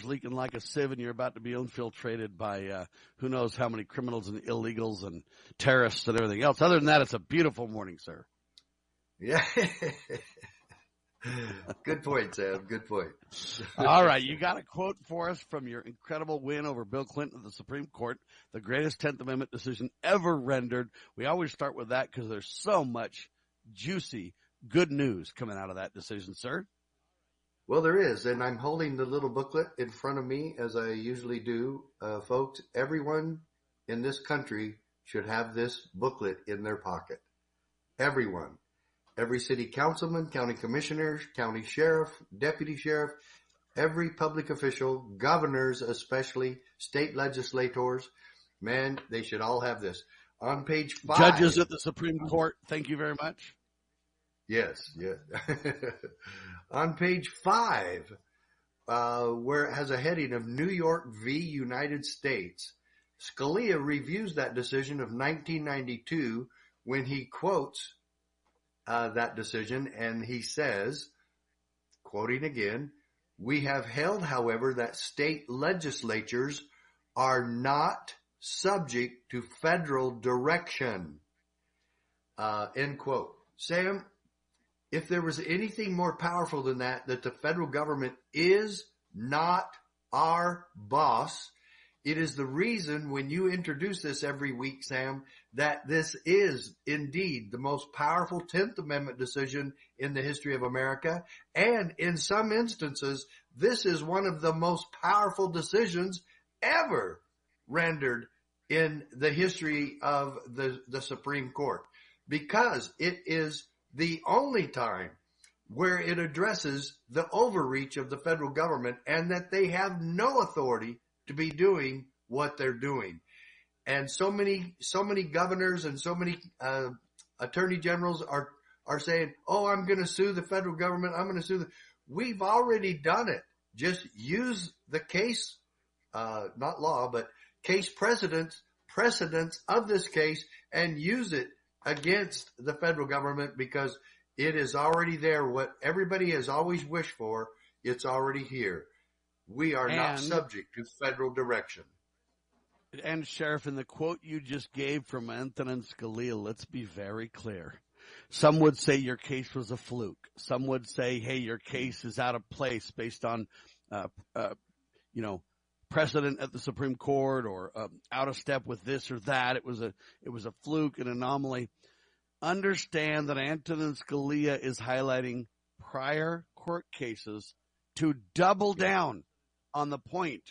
water's leaking like a sieve and you're about to be infiltrated by uh, who knows how many criminals and illegals and terrorists and everything else. Other than that, it's a beautiful morning, sir. Yeah. Good point, Sam. Good point. All right. You got a quote for us from your incredible win over Bill Clinton at the Supreme Court, the greatest 10th Amendment decision ever rendered. We always start with that because there's so much juicy good news coming out of that decision, sir. Well, there is, and I'm holding the little booklet in front of me as I usually do. Uh, folks, everyone in this country should have this booklet in their pocket. Everyone. Every city councilman, county commissioner, county sheriff, deputy sheriff, every public official, governors especially, state legislators, man, they should all have this. On page five. Judges at the Supreme Court, thank you very much. Yes, yes. On page five, uh, where it has a heading of New York v. United States, Scalia reviews that decision of 1992 when he quotes uh, that decision and he says, quoting again, we have held, however, that state legislatures are not subject to federal direction. Uh, end quote. Sam, if there was anything more powerful than that, that the federal government is not our boss. It is the reason when you introduce this every week, Sam, that this is indeed the most powerful 10th Amendment decision in the history of America. And in some instances, this is one of the most powerful decisions ever rendered in the history of the, the Supreme Court because it is the only time where it addresses the overreach of the federal government and that they have no authority to be doing what they're doing. And so many, so many governors and so many, uh, attorney generals are, are saying, Oh, I'm going to sue the federal government. I'm going to sue the, we've already done it. Just use the case, uh, not law, but case precedents, precedents of this case and use it against the federal government because it is already there. What everybody has always wished for, it's already here. We are and, not subject to federal direction. And Sheriff, in the quote you just gave from Antonin Scalia, let's be very clear. Some would say your case was a fluke. Some would say, hey, your case is out of place based on, uh, uh, you know, precedent at the Supreme Court or uh, out of step with this or that. It was a it was a fluke, an anomaly. Understand that Antonin Scalia is highlighting prior court cases to double down on the point.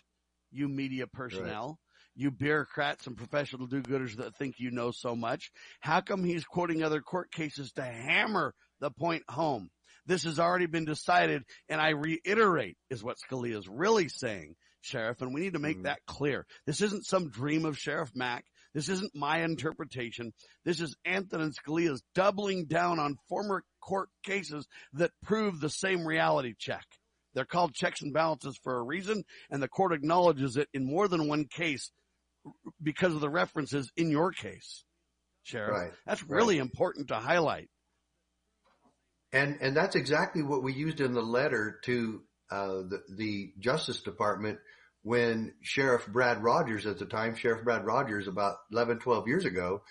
You media personnel, right. you bureaucrats and professional do-gooders that think you know so much. How come he's quoting other court cases to hammer the point home? This has already been decided, and I reiterate is what Scalia is really saying Sheriff, and we need to make mm that clear. This isn't some dream of Sheriff Mack. This isn't my interpretation. This is Antonin Scalia's doubling down on former court cases that prove the same reality check. They're called checks and balances for a reason, and the court acknowledges it in more than one case because of the references in your case, Sheriff. Right. That's really right. important to highlight. And and that's exactly what we used in the letter to uh, the, the Justice Department when Sheriff Brad Rogers at the time, Sheriff Brad Rogers about 11, 12 years ago,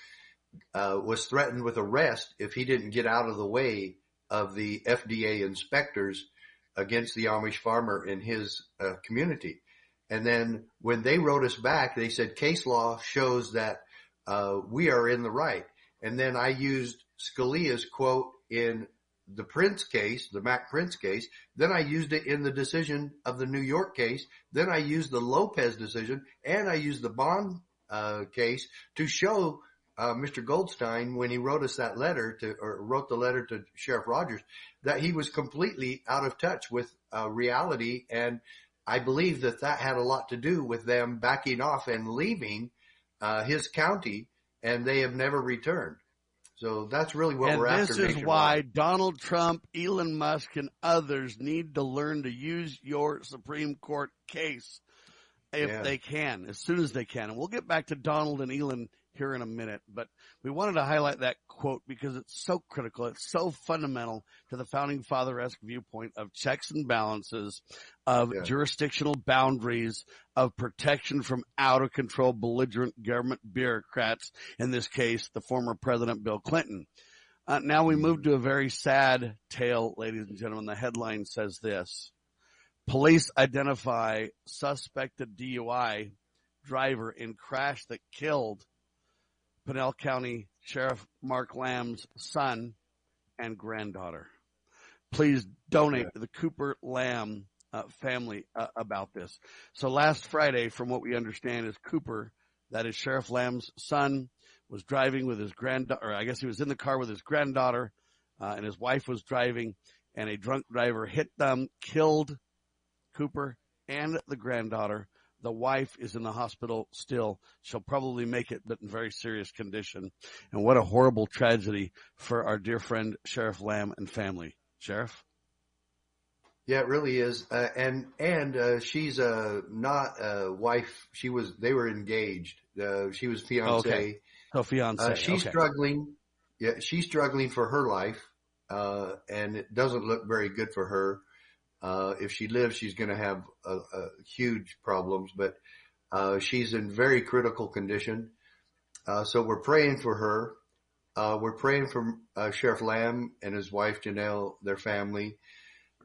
uh, was threatened with arrest if he didn't get out of the way of the FDA inspectors against the Amish farmer in his uh, community. And then when they wrote us back, they said case law shows that uh, we are in the right. And then I used Scalia's quote in the Printz case, the Mack Printz case. Then I used it in the decision of the New York case. Then I used the Lopez decision and I used the Bond uh, case to show uh, Mr. Goldstein when he wrote us that letter to, or wrote the letter to Sheriff Rogers, that he was completely out of touch with uh, reality. And I believe that that had a lot to do with them backing off and leaving uh, his county, and they have never returned. So that's really what and we're after. This is why Donald Trump, Elon Musk, and others need to learn to use your Supreme Court case if yeah. they can, as soon as they can. And we'll get back to Donald and Elon here in a minute, but we wanted to highlight that quote because it's so critical. It's so fundamental to the founding father-esque viewpoint of checks and balances, of yeah. jurisdictional boundaries, of protection from out of control belligerent government bureaucrats. In this case, the former president Bill Clinton. Uh, now we move to a very sad tale, ladies and gentlemen. The headline says this. Police identify suspected DUI driver in crash that killed Pinal County Sheriff Mark Lamb's son and granddaughter. Please donate to the Cooper Lamb uh, family uh, about this. So last Friday, from what we understand, is Cooper, that is Sheriff Lamb's son, was driving with his granddaughter, I guess he was in the car with his granddaughter, uh, and his wife was driving, and a drunk driver hit them, killed Cooper and the granddaughter. The wife is in the hospital still. She'll probably make it, but in very serious condition. And what a horrible tragedy for our dear friend Sheriff Lamb and family. Sheriff? Yeah, it really is. Uh, and, and, uh, she's, uh, not a wife. She was, they were engaged. Uh, she was fiance. Okay. Oh, fiance. Uh, she's okay. struggling. Yeah, she's struggling for her life. Uh, and it doesn't look very good for her. Uh, if she lives, she's going to have a, a huge problems, but, uh, she's in very critical condition. Uh, so we're praying for her. Uh, we're praying for, uh, Sheriff Lamb and his wife Janelle, their family.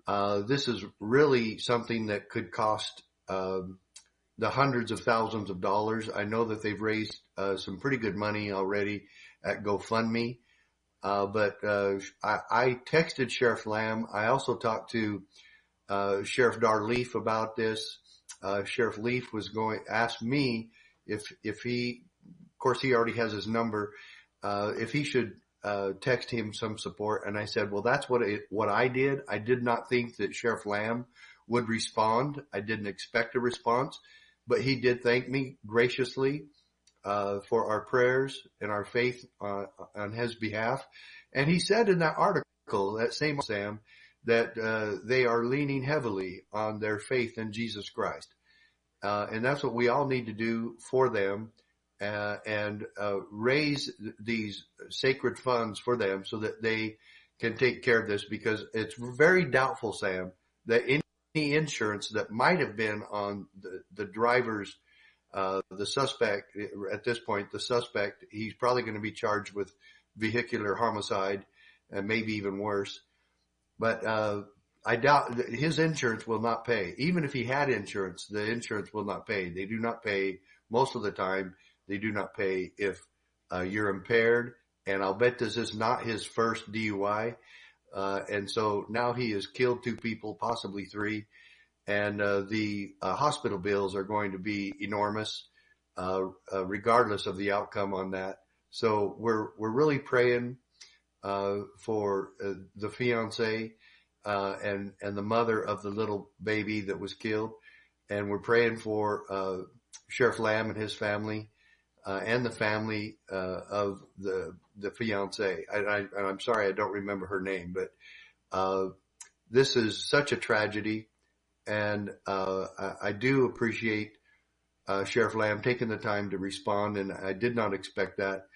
Uh, this is really something that could cost, um, the hundreds of thousands of dollars. I know that they've raised, some pretty good money already at GoFundMe. but, I, I texted Sheriff Lamb. I also talked to, uh, Sheriff Dar Leaf about this. Uh, Sheriff Leaf was going, asked me if, if he, of course he already has his number, uh, if he should, uh, text him some support. And I said, well, that's what it, what I did. I did not think that Sheriff Lamb would respond. I didn't expect a response, but he did thank me graciously, uh, for our prayers and our faith, uh, on his behalf. And he said in that article, that same Sam, that uh, they are leaning heavily on their faith in Jesus Christ. Uh, and that's what we all need to do for them uh, and uh, raise these sacred funds for them so that they can take care of this because it's very doubtful, Sam, that any insurance that might have been on the, the driver's uh, the suspect at this point, the suspect, he's probably going to be charged with vehicular homicide and maybe even worse but uh, I doubt his insurance will not pay. Even if he had insurance, the insurance will not pay. They do not pay most of the time. They do not pay if uh, you're impaired. And I'll bet this is not his first DUI. Uh, and so now he has killed two people, possibly three. And uh, the uh, hospital bills are going to be enormous, uh, regardless of the outcome on that. So we're we're really praying uh, for uh, the fiance uh, and and the mother of the little baby that was killed, and we're praying for uh, Sheriff Lamb and his family, uh, and the family uh, of the the fiance. I, I, I'm sorry, I don't remember her name, but this is such a tragedy, and I, I, do appreciate Sheriff Lamb taking the time to respond, and I did not expect that.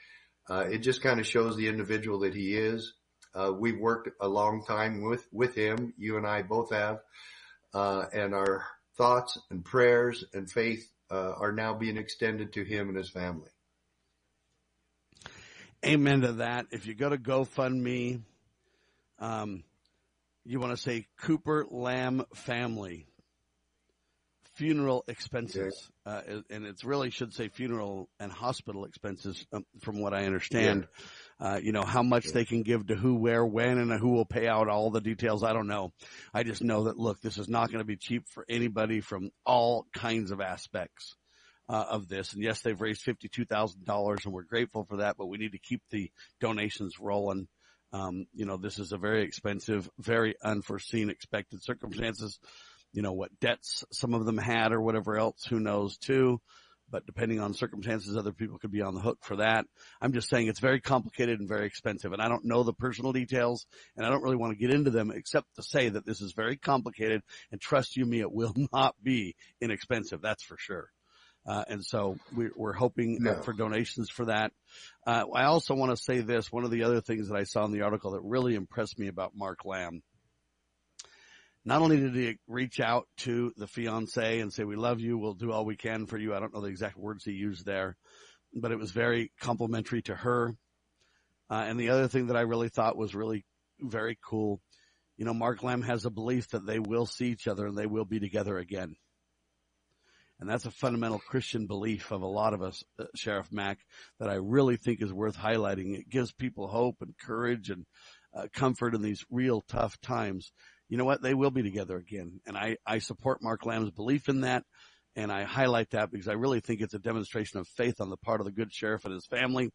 Uh, it just kind of shows the individual that he is. Uh, we've worked a long time with, with him. You and I both have. Uh, and our thoughts and prayers and faith, uh, are now being extended to him and his family. Amen to that. If you go to GoFundMe, um, you want to say Cooper Lamb family funeral expenses, uh, and it really should say funeral and hospital expenses, um, from what I understand. Yeah. Uh, you know how much yeah. they can give to who, where, when, and who will pay out. All the details I don't know. I just know that look, this is not going to be cheap for anybody from all kinds of aspects. Uh, of this. And yes, they've raised $52,000 and we're grateful for that, but we need to keep the donations rolling. Um, you know, this is a very expensive, very unforeseen expected circumstances you know, what debts some of them had or whatever else, who knows too. But depending on circumstances, other people could be on the hook for that. I'm just saying it's very complicated and very expensive and I don't know the personal details and I don't really want to get into them except to say that this is very complicated and trust you me, it will not be inexpensive. That's for sure. Uh, and so we, are hoping no. for donations for that. Uh, I also want to say this. One of the other things that I saw in the article that really impressed me about Mark Lamb. Not only did he reach out to the fiance and say, we love you. We'll do all we can for you. I don't know the exact words he used there, but it was very complimentary to her. Uh, and the other thing that I really thought was really very cool, you know, Mark Lamb has a belief that they will see each other and they will be together again. And that's a fundamental Christian belief of a lot of us, uh, Sheriff Mack, that I really think is worth highlighting. It gives people hope and courage and uh, comfort in these real tough times. You know what? They will be together again. And I, I support Mark Lamb's belief in that. And I highlight that because I really think it's a demonstration of faith on the part of the good sheriff and his family.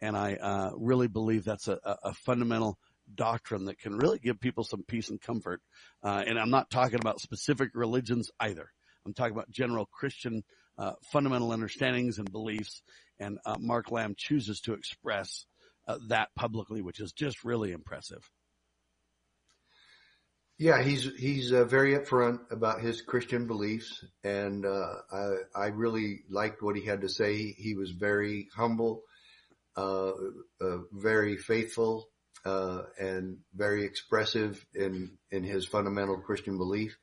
And I, uh, really believe that's a, a fundamental doctrine that can really give people some peace and comfort. Uh, and I'm not talking about specific religions either. I'm talking about general Christian uh, fundamental understandings and beliefs. And uh, Mark Lamb chooses to express uh, that publicly, which is just really impressive. Yeah, he's he's uh, very upfront about his Christian beliefs, and uh, I I really liked what he had to say. He was very humble, uh, very faithful, uh and very expressive in in his fundamental Christian belief.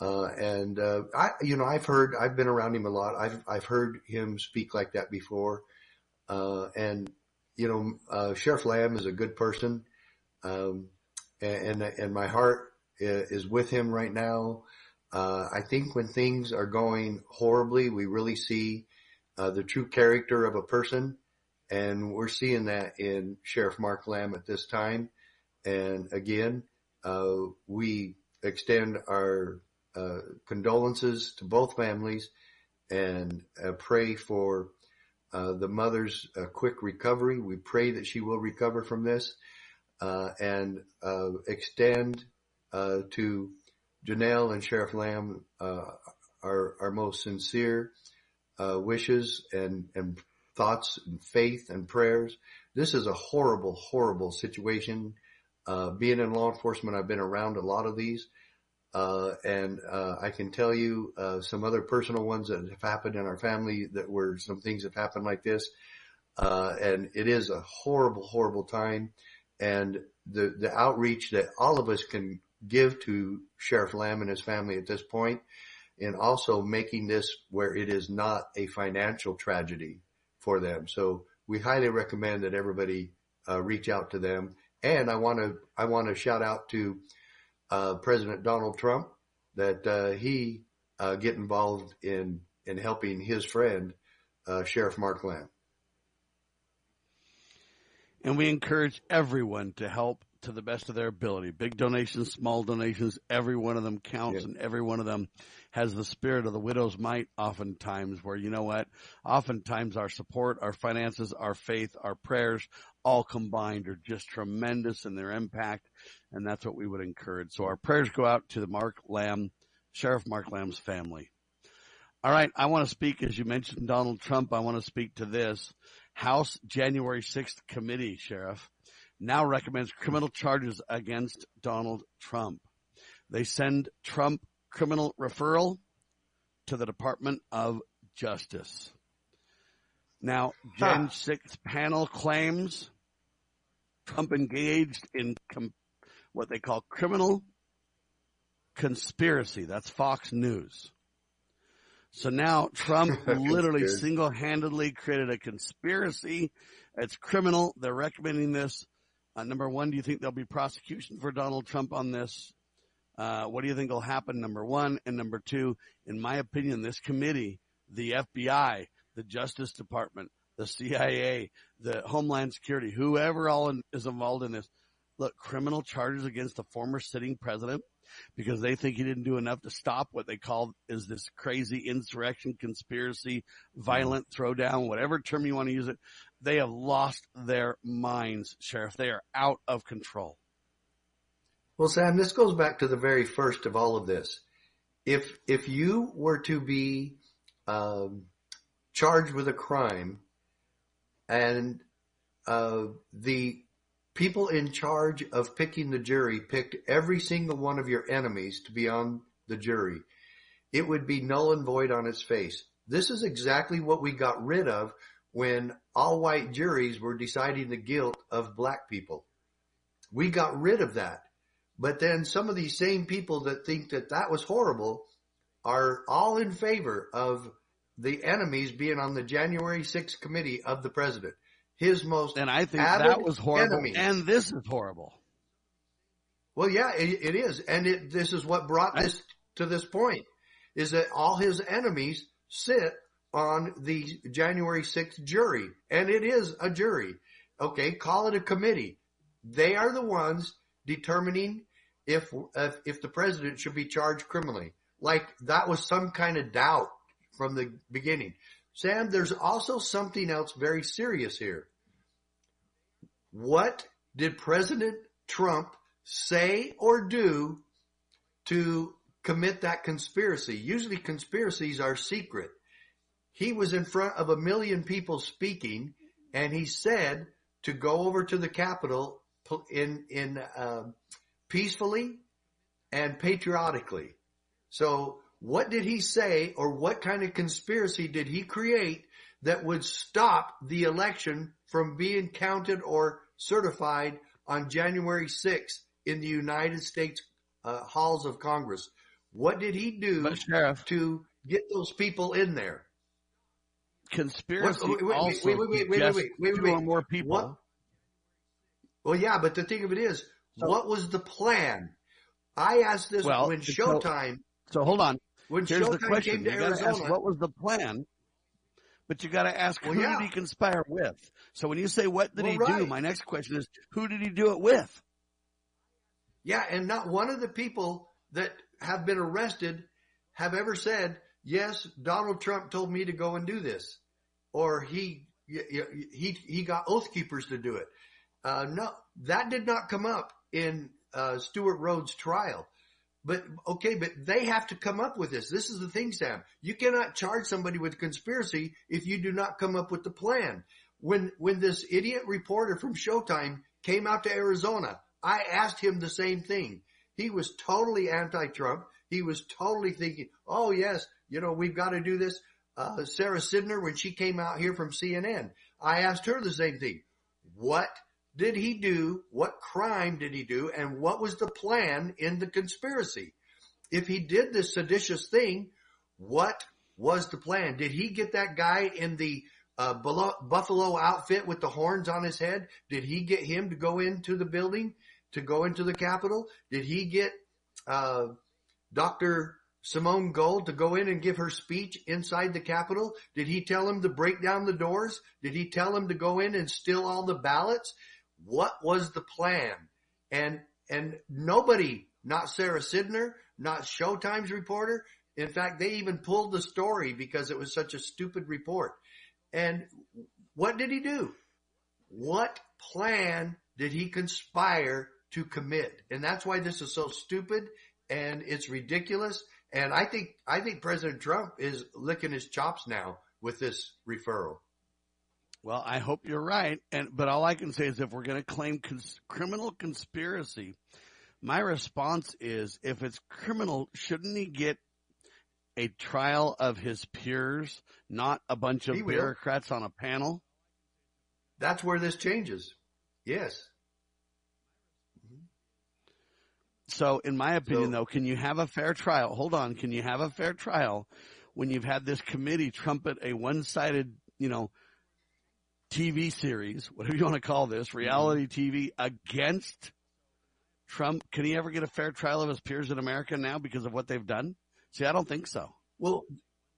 Uh, and, uh, I, you know, I've heard, I've been around him a lot. I've, I've heard him speak like that before. Uh, and, you know, uh, Sheriff Lamb is a good person. Um, and, and my heart is with him right now. Uh, I think when things are going horribly, we really see, uh, the true character of a person. And we're seeing that in Sheriff Mark Lamb at this time. And again, we extend our uh, condolences to both families and uh, pray for uh, the mother's uh, quick recovery. We pray that she will recover from this uh, and uh, extend to Janelle and Sheriff Lamb our our most sincere wishes and and thoughts and faith and prayers. This is a horrible, horrible situation. being in law enforcement, I've been around a lot of these. Uh, and, uh, I can tell you, uh, some other personal ones that have happened in our family that were some things have happened like this. Uh, and it is a horrible, horrible time. And the, the outreach that all of us can give to Sheriff Lamb and his family at this point, and also making this where it is not a financial tragedy for them. So we highly recommend that everybody, uh, reach out to them. And I want to, I want to shout out to, uh, President Donald Trump that uh, he uh, get involved in in helping his friend uh, Sheriff Mark Lamb. And we encourage everyone to help to the best of their ability. Big donations, small donations, every one of them counts, yeah. and every one of them has the spirit of the widow's mite. Oftentimes, where you know what? Oftentimes, our support, our finances, our faith, our prayers, all combined, are just tremendous in their impact and that's what we would encourage. So our prayers go out to the Mark Lamb, Sheriff Mark Lamb's family. All right. I want to speak, as you mentioned, Donald Trump. I want to speak to this House January 6th committee, Sheriff, now recommends criminal charges against Donald Trump. They send Trump criminal referral to the Department of Justice. Now, Gen huh. 6 panel claims Trump engaged in com- what they call criminal conspiracy. That's Fox News. So now Trump literally single-handedly created a conspiracy. It's criminal. They're recommending this. Uh, number one, do you think there'll be prosecution for Donald Trump on this? Uh, what do you think will happen? Number one. And number two, in my opinion, this committee, the FBI, the Justice Department, the CIA, the Homeland Security, whoever all in, is involved in this, look, criminal charges against the former sitting president because they think he didn't do enough to stop what they call is this crazy insurrection, conspiracy, violent throwdown, whatever term you want to use it. They have lost their minds, Sheriff. They are out of control. Well, Sam, this goes back to the very first of all of this. If, if you were to be, um, charged with a crime and, uh, the people in charge of picking the jury picked every single one of your enemies to be on the jury, it would be null and void on its face. This is exactly what we got rid of when all white juries were deciding the guilt of black people. We got rid of that. But then some of these same people that think that that was horrible are all in favor of the enemies being on the January 6th committee of the president. His most and I think that was horrible, enemy. and this is horrible. Well, yeah, it, it is, and it, this is what brought I- this to this point: is that all his enemies sit on the January 6th jury, and it is a jury. Okay, call it a committee. They are the ones determining if if, if the president should be charged criminally. Like that was some kind of doubt from the beginning. Sam, there's also something else very serious here. What did President Trump say or do to commit that conspiracy? Usually conspiracies are secret. He was in front of a million people speaking and he said to go over to the Capitol in, in, um, peacefully and patriotically. So what did he say or what kind of conspiracy did he create that would stop the election from being counted or certified on January 6th in the United States uh, halls of Congress? What did he do sheriff, to get those people in there? conspiracy Wait, wait, wait, also wait, wait, wait, wait, wait, wait, two wait. or more people. What? Well, yeah, but the thing of it is, So- what was the plan? I asked this Well, when Showtime, So hold on. when Here's the Showtime question. came to You to ask Arizona. what was the plan, but you got to ask Well, who yeah. did he conspire with. So when you say what did Well, he do, my next question is who did he do it with? Yeah, and not one of the people that have been arrested have ever said, yes, Donald Trump told me to go and do this. Or he, he, he got oath keepers to do it. Uh, no, that did not come up in, uh, Stewart Rhodes trial. But okay, but they have to come up with this. This is the thing, Sam. You cannot charge somebody with conspiracy if you do not come up with the plan. When, when this idiot reporter from Showtime came out to Arizona, I asked him the same thing. He was totally anti-Trump. He was totally thinking, oh yes, you know, we've got to do this. Uh, Sarah Sidner, when she came out here from CNN, I asked her the same thing. What did he do? What crime did he do? And what was the plan in the conspiracy? If he did this seditious thing, what was the plan? Did he get that guy in the uh, buffalo outfit with the horns on his head? Did he get him to go into the building, to go into the Capitol? Did he get uh, Dr. Simone Gold to go in and give her speech inside the Capitol? Did he tell him to break down the doors? Did he tell him to go in and steal all the ballots? What was the plan? And, and nobody, not Sarah Sidner, not Showtime's reporter. In fact, they even pulled the story because it was such a stupid report. And what did he do? What plan did he conspire to commit? And that's why this is so stupid and it's ridiculous. And I think, I think President Trump is licking his chops now with this referral. Well, I hope you're right. And but all I can say is if we're going to claim cons- criminal conspiracy, my response is if it's criminal, shouldn't he get a trial of his peers, not a bunch of bureaucrats on a panel? That's where this changes. Yes. So, in my opinion, So- though, can you have a fair trial? Hold on. Can you have a fair trial when you've had this committee trumpet a one-sided, you know, TV series, whatever you want to call this, reality TV against Trump? Can he ever get a fair trial of his peers in America now because of what they've done? See, I don't think so. Well,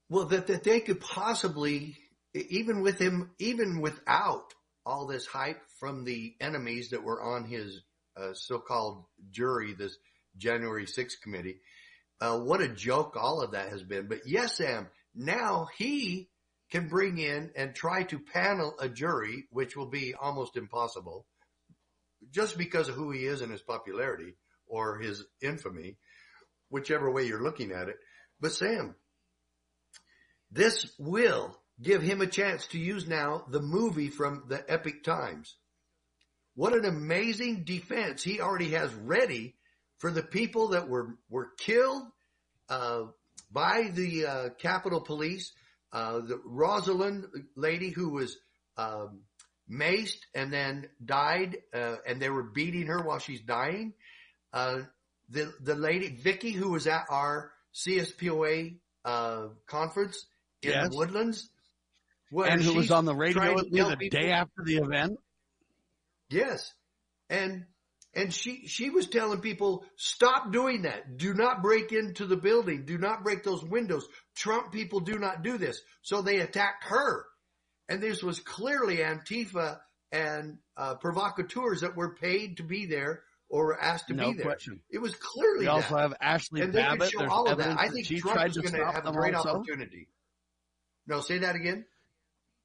well, that, that they could possibly, even with him, even without all this hype from the enemies that were on his uh, so-called jury, this January 6th committee, uh, what a joke all of that has been. But yes, Sam, now he can bring in and try to panel a jury, which will be almost impossible just because of who he is and his popularity or his infamy, whichever way you're looking at it. But Sam, this will give him a chance to use now the movie from the Epoch Times. What an amazing defense he already has ready for the people that were, were killed, uh, by the, uh, Capitol Police, uh, the Rosalind lady who was um, maced and then died, uh, and they were beating her while she's dying. Uh, the the lady Vicky who was at our CSPOA uh, conference in Yes. the Woodlands, and who was on the radio with me the people- day after the event. Yes. And and she she was telling people stop doing that. Do not break into the building. Do not break those windows. Trump people do not do this. So they attacked her. And this was clearly Antifa and uh, provocateurs that were paid to be there or asked to No be there. question. It was clearly We also that. have Ashli and they could show There's all of that. I think Trump tried is to going to have a great also. opportunity. No, say that again.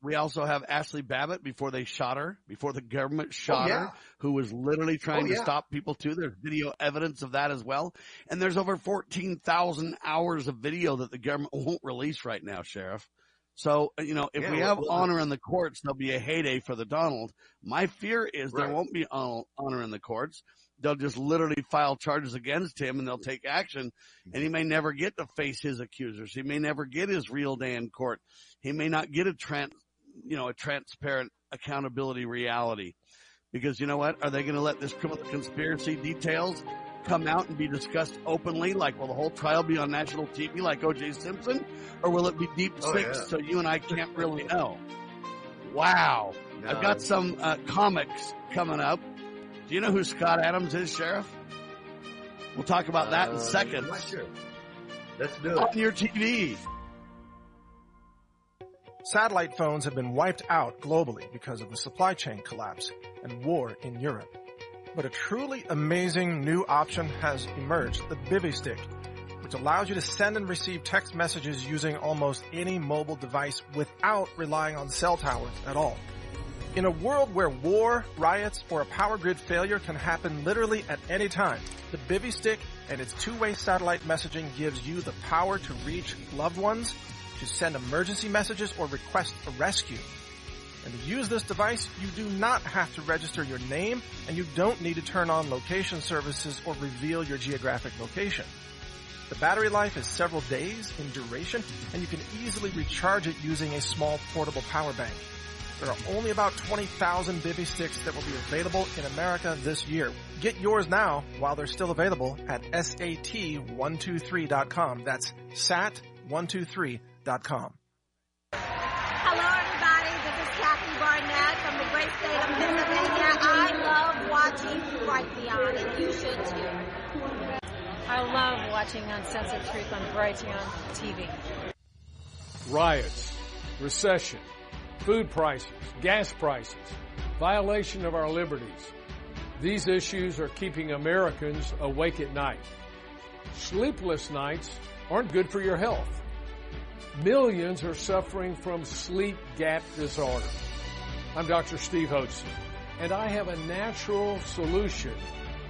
We also have Ashli Babbitt before they shot her, before the government shot Oh, yeah. her, who was literally trying Oh, to yeah. stop people too. There's video evidence of that as well. And there's over 14,000 hours of video that the government won't release right now, Sheriff. So, uh, you know, if Yeah, we have well- honor in the courts, there'll be a heyday for the Donald. My fear is there won't be honor in the courts. They'll just literally file charges against him and they'll take action and he may never get to face his accusers. He may never get his real day in court. He may not get a trans, you know, a transparent accountability reality. Because you know what? Are they going to let this criminal conspiracy details come out and be discussed openly? Like, will the whole trial be on national TV like O.J. Simpson? Or will it be deep Oh, six yeah. so you and I can't really know? Wow. I've got some uh, comics coming up. Do you know who Scott Adams is, Sheriff? We'll talk about that in Uh, seconds. Sure. Let's do it. On your TV. Satellite phones have been wiped out globally because of the supply chain collapse and war in Europe. But a truly amazing new option has emerged, the Bivy Stick, which allows you to send and receive text messages using almost any mobile device without relying on cell towers at all. In a world where war, riots, or a power grid failure can happen literally at any time, the Bivy Stick and its two-way satellite messaging gives you the power to reach loved ones, to send emergency messages or request a rescue. And to use this device, you do not have to register your name and you don't need to turn on location services or reveal your geographic location. The battery life is several days in duration and you can easily recharge it using a small portable power bank. There are only about 20,000 Bivy sticks that will be available in America this year. Get yours now while they're still available at SAT123.com. That's SAT123.com. Hello, everybody. This is Kathy Barnette from the great state of Pennsylvania. I love watching Brighteon, and you should too. I love watching Uncensored Truth on Brighteon TV. riots, recession, food prices, gas prices, violation of our liberties. These issues are keeping Americans awake at night. Sleepless nights aren't good for your health. Millions are suffering from sleep gap disorder. I'm Dr. Steve Hodson, and I have a natural solution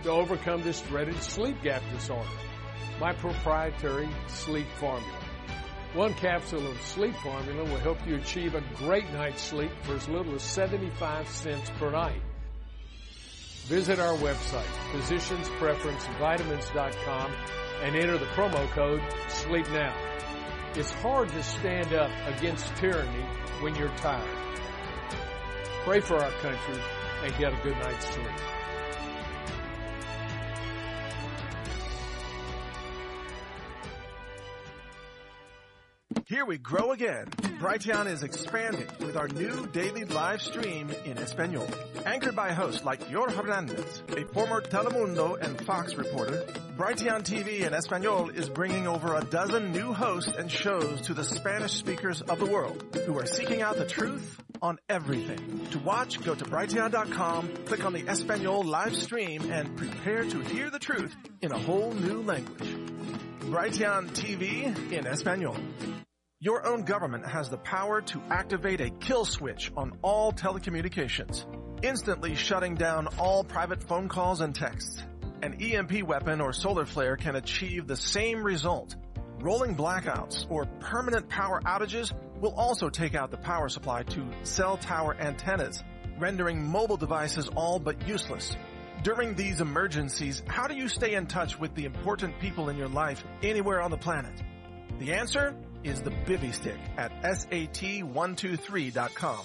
to overcome this dreaded sleep gap disorder. My proprietary sleep formula. One capsule of sleep formula will help you achieve a great night's sleep for as little as 75 cents per night. Visit our website, physicianspreferencevitamins.com, and enter the promo code SLEEPNOW. It's hard to stand up against tyranny when you're tired. Pray for our country and get a good night's sleep. Here we grow again. Brighteon is expanding with our new daily live stream in Espanol. Anchored by hosts like Yor Hernandez, a former Telemundo and Fox reporter, Brighteon TV in Espanol is bringing over a dozen new hosts and shows to the Spanish speakers of the world who are seeking out the truth on everything. To watch, go to Brighteon.com, click on the Espanol live stream, and prepare to hear the truth in a whole new language. Brighteon TV in Espanol. Your own government has the power to activate a kill switch on all telecommunications, instantly shutting down all private phone calls and texts. An EMP weapon or solar flare can achieve the same result. Rolling blackouts or permanent power outages will also take out the power supply to cell tower antennas, rendering mobile devices all but useless. During these emergencies, how do you stay in touch with the important people in your life anywhere on the planet? The answer is the Bivy Stick at sat123.com.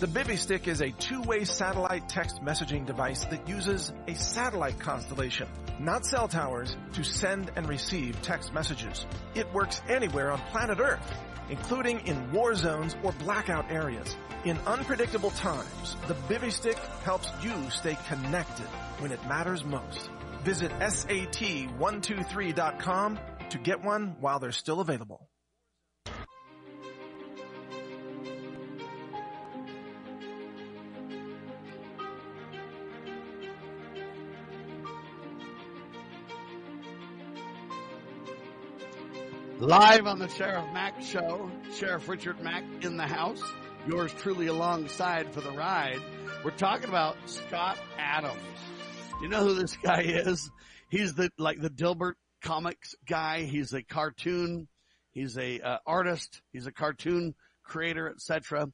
The Bivy Stick is a two-way satellite text messaging device that uses a satellite constellation, not cell towers, to send and receive text messages. It works anywhere on planet Earth, including in war zones or blackout areas. In unpredictable times, the Bivy Stick helps you stay connected when it matters most. Visit sat123.com to get one while they're still available. Live on the Sheriff Mack show, Sheriff Richard Mack in the house, yours truly alongside for the ride. We're talking about Scott Adams. You know who this guy is? He's the like the Dilbert comics guy. He's a cartoon. He's a uh, artist. He's a cartoon creator, etc.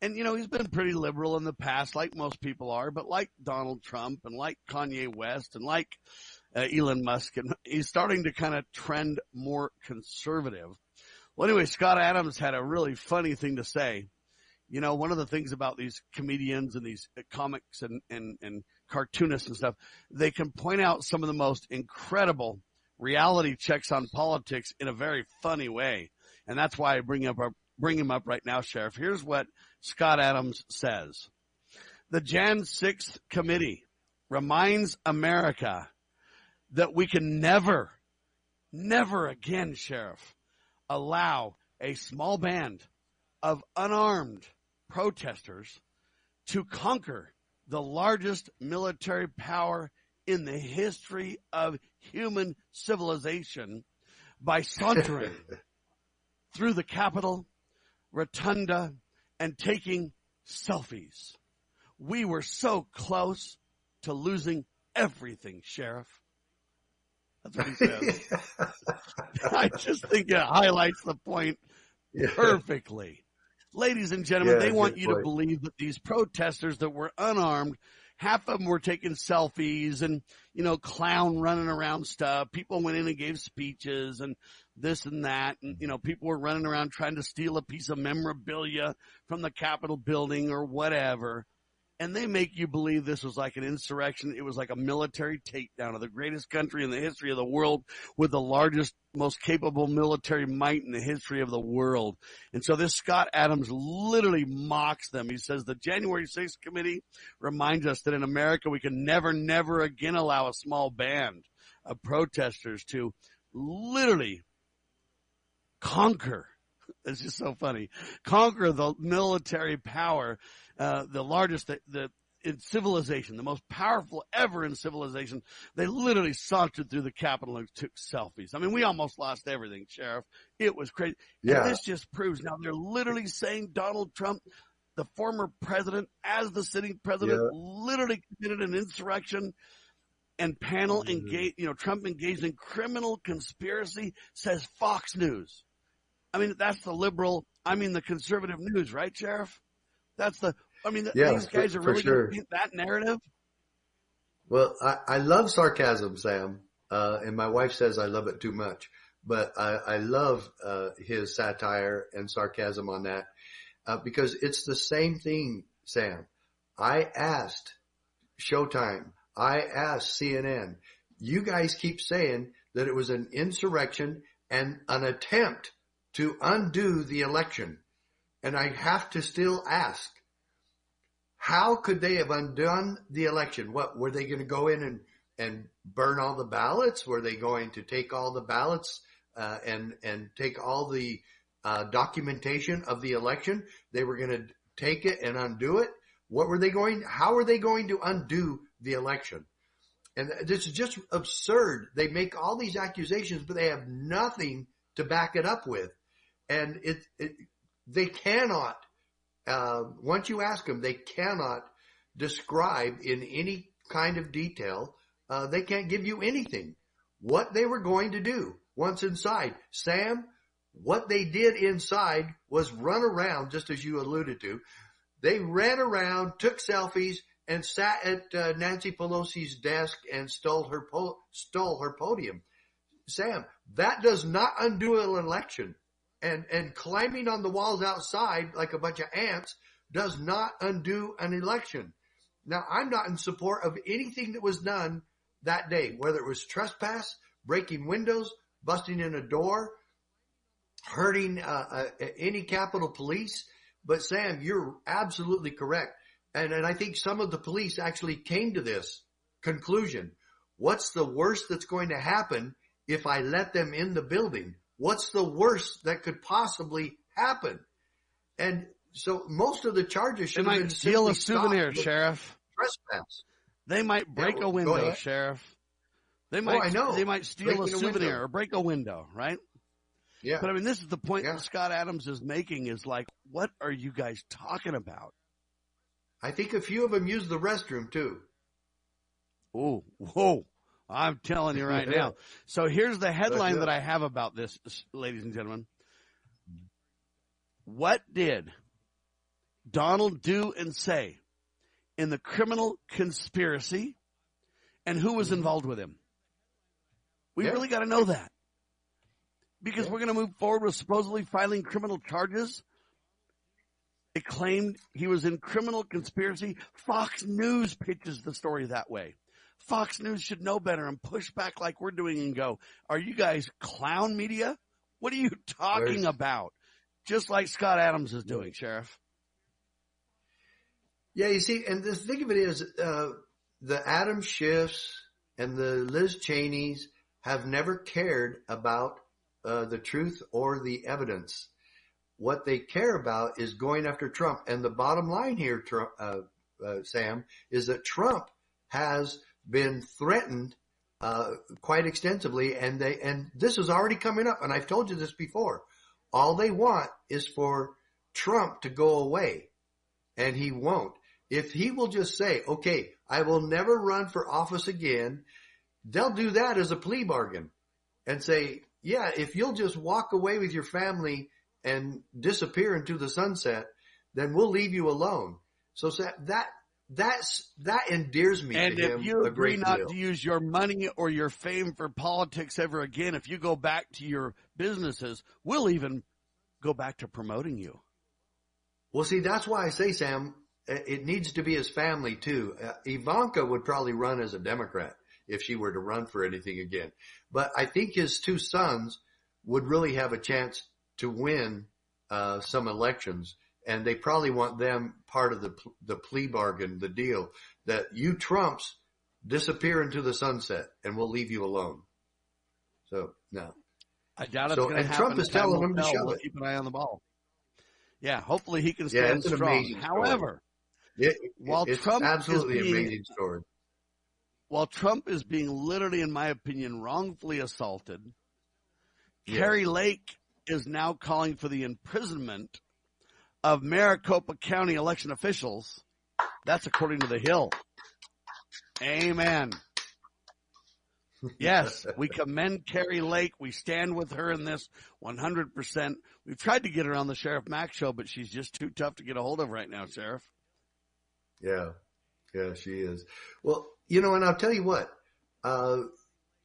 And you know he's been pretty liberal in the past, like most people are. But like Donald Trump and like Kanye West and like uh, Elon Musk, and he's starting to kind of trend more conservative. Well, anyway, Scott Adams had a really funny thing to say. You know, one of the things about these comedians and these comics and, and, and cartoonists and stuff, they can point out some of the most incredible reality checks on politics in a very funny way. And that's why I bring up, bring him up right now, Sheriff. Here's what Scott Adams says. The Jan 6th committee reminds America that we can never, never again, Sheriff, allow a small band of unarmed protesters to conquer the largest military power in the history of human civilization by sauntering through the Capitol, Rotunda, and taking selfies. We were so close to losing everything, Sheriff. That's what he says. I just think it highlights the point yeah. perfectly. Ladies and gentlemen, yeah, they want you point. to believe that these protesters that were unarmed, half of them were taking selfies and, you know, clown running around stuff. People went in and gave speeches and this and that. And, you know, people were running around trying to steal a piece of memorabilia from the Capitol building or whatever and they make you believe this was like an insurrection. It was like a military takedown of the greatest country in the history of the world with the largest, most capable military might in the history of the world. And so this Scott Adams literally mocks them. He says the January 6th committee reminds us that in America we can never, never again allow a small band of protesters to literally conquer it's just so funny. Conquer the military power, uh, the largest, the, the in civilization, the most powerful ever in civilization. They literally sauntered through the Capitol and took selfies. I mean, we almost lost everything, Sheriff. It was crazy. Yeah. And this just proves now they're literally saying Donald Trump, the former president, as the sitting president, yeah. literally committed an insurrection and panel mm-hmm. engaged, you know, Trump engaged in criminal conspiracy, says Fox News. I mean, that's the liberal, I mean, the conservative news, right, Sheriff? That's the, I mean, yeah, these guys for, are really sure. going to that narrative. Well, I, I love sarcasm, Sam. Uh, and my wife says I love it too much, but I, I love, uh, his satire and sarcasm on that, uh, because it's the same thing, Sam. I asked Showtime. I asked CNN. You guys keep saying that it was an insurrection and an attempt to undo the election. And I have to still ask, how could they have undone the election? What were they going to go in and, and burn all the ballots? Were they going to take all the ballots uh, and and take all the uh, documentation of the election? They were going to take it and undo it. What were they going? How are they going to undo the election? And this is just absurd. They make all these accusations, but they have nothing to back it up with and it, it they cannot. Uh, once you ask them, they cannot describe in any kind of detail. Uh, they can't give you anything. What they were going to do once inside, Sam. What they did inside was run around, just as you alluded to. They ran around, took selfies, and sat at uh, Nancy Pelosi's desk and stole her po- stole her podium. Sam, that does not undo an election. And, and climbing on the walls outside like a bunch of ants does not undo an election. Now, I'm not in support of anything that was done that day, whether it was trespass, breaking windows, busting in a door, hurting uh, uh, any Capitol Police. But Sam, you're absolutely correct. And, and I think some of the police actually came to this conclusion. What's the worst that's going to happen if I let them in the building? What's the worst that could possibly happen? And so most of the charges should they have might been steal a souvenir. Sheriff. Trespass. They might break Yeah, a window. Sheriff. They might. Oh, might. I know. They might steal Breaking a a souvenir or break a window, right? Yeah. But I mean, this is the point Yeah. that Scott Adams is making is like, what are you guys talking about? I think a few of them use the restroom too. Oh, whoa. I'm telling you right now. So here's the headline that I have about this, ladies and gentlemen. What did Donald do and say in the criminal conspiracy and who was involved with him? We Yeah. really got to know that because Yeah. we're going to move forward with supposedly filing criminal charges. It claimed he was in criminal conspiracy. Fox News pitches the story that way. Fox News should know better and push back like we're doing and go, are you guys clown media? What are you talking Where's- about? Just like Scott Adams is doing, Sheriff. Yeah, you see, and the thing of it is, uh, the Adam Schiffs and the Liz Cheneys have never cared about uh, the truth or the evidence. What they care about is going after Trump. And the bottom line here, Trump, uh, uh, Sam, is that Trump has been threatened uh, quite extensively, and they and this is already coming up. And I've told you this before. All they want is for Trump to go away, and he won't. If he will just say, "Okay, I will never run for office again," they'll do that as a plea bargain, and say, "Yeah, if you'll just walk away with your family and disappear into the sunset, then we'll leave you alone." So that that's that endears me And to him if you agree not deal. to use your money or your fame for politics ever again, if you go back to your businesses, we'll even go back to promoting you. Well, see, that's why I say, Sam, it needs to be his family too. Uh, Ivanka would probably run as a Democrat if she were to run for anything again. But I think his two sons would really have a chance to win uh, some elections, and they probably want them part of the the plea bargain, the deal that you Trumps disappear into the sunset, and we'll leave you alone. So no, I doubt it's So- going to and happen. Trump is telling them to shove We'll it. Keep an eye on the ball. Yeah, hopefully he can Yeah, stand it's an strong. However, it, While it's Trump is absolutely being- amazing story. while Trump is being literally, in my opinion, wrongfully assaulted, Yes. Kari Lake is now calling for the imprisonment of Maricopa County election officials. That's according to The Hill. Amen. Yes, we commend Kari Lake. We stand with her in this 100%. We've tried to get her on the Sheriff Mack show, but she's just too tough to get a hold of right now, Sheriff. Yeah. Yeah, she is. Well, you know, and I'll tell you what, uh,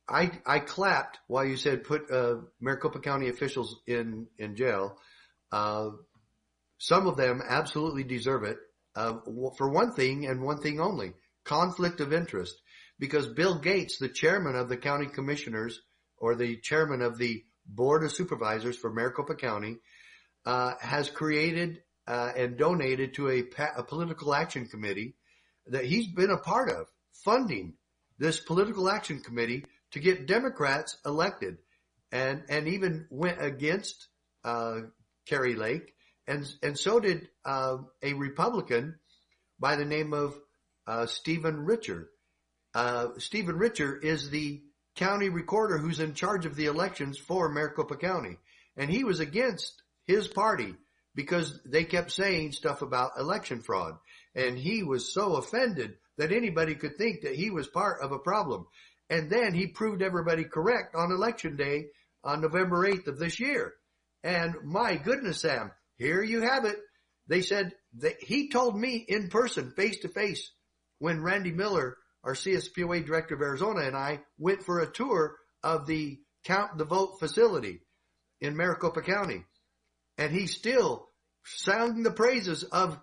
I, I clapped while you said put, uh, Maricopa County officials in, in jail. Uh, some of them absolutely deserve it. Uh, for one thing and one thing only, conflict of interest. Because Bill Gates, the chairman of the county commissioners or the chairman of the board of supervisors for Maricopa County, uh, has created, uh, and donated to a, pa- a political action committee that he's been a part of funding this political action committee to get Democrats elected and, and even went against, uh, Kari Lake and, and so did, uh, a Republican by the name of, uh, Stephen Richer. Uh, Stephen Richer is the county recorder who's in charge of the elections for Maricopa County. And he was against his party because they kept saying stuff about election fraud. And he was so offended that anybody could think that he was part of a problem. And then he proved everybody correct on election day on November 8th of this year. And my goodness, Sam, here you have it. They said that he told me in person, face to face, when Randy Miller, our CSPOA director of Arizona and I went for a tour of the count the vote facility in Maricopa County. and he's still sounding the praises of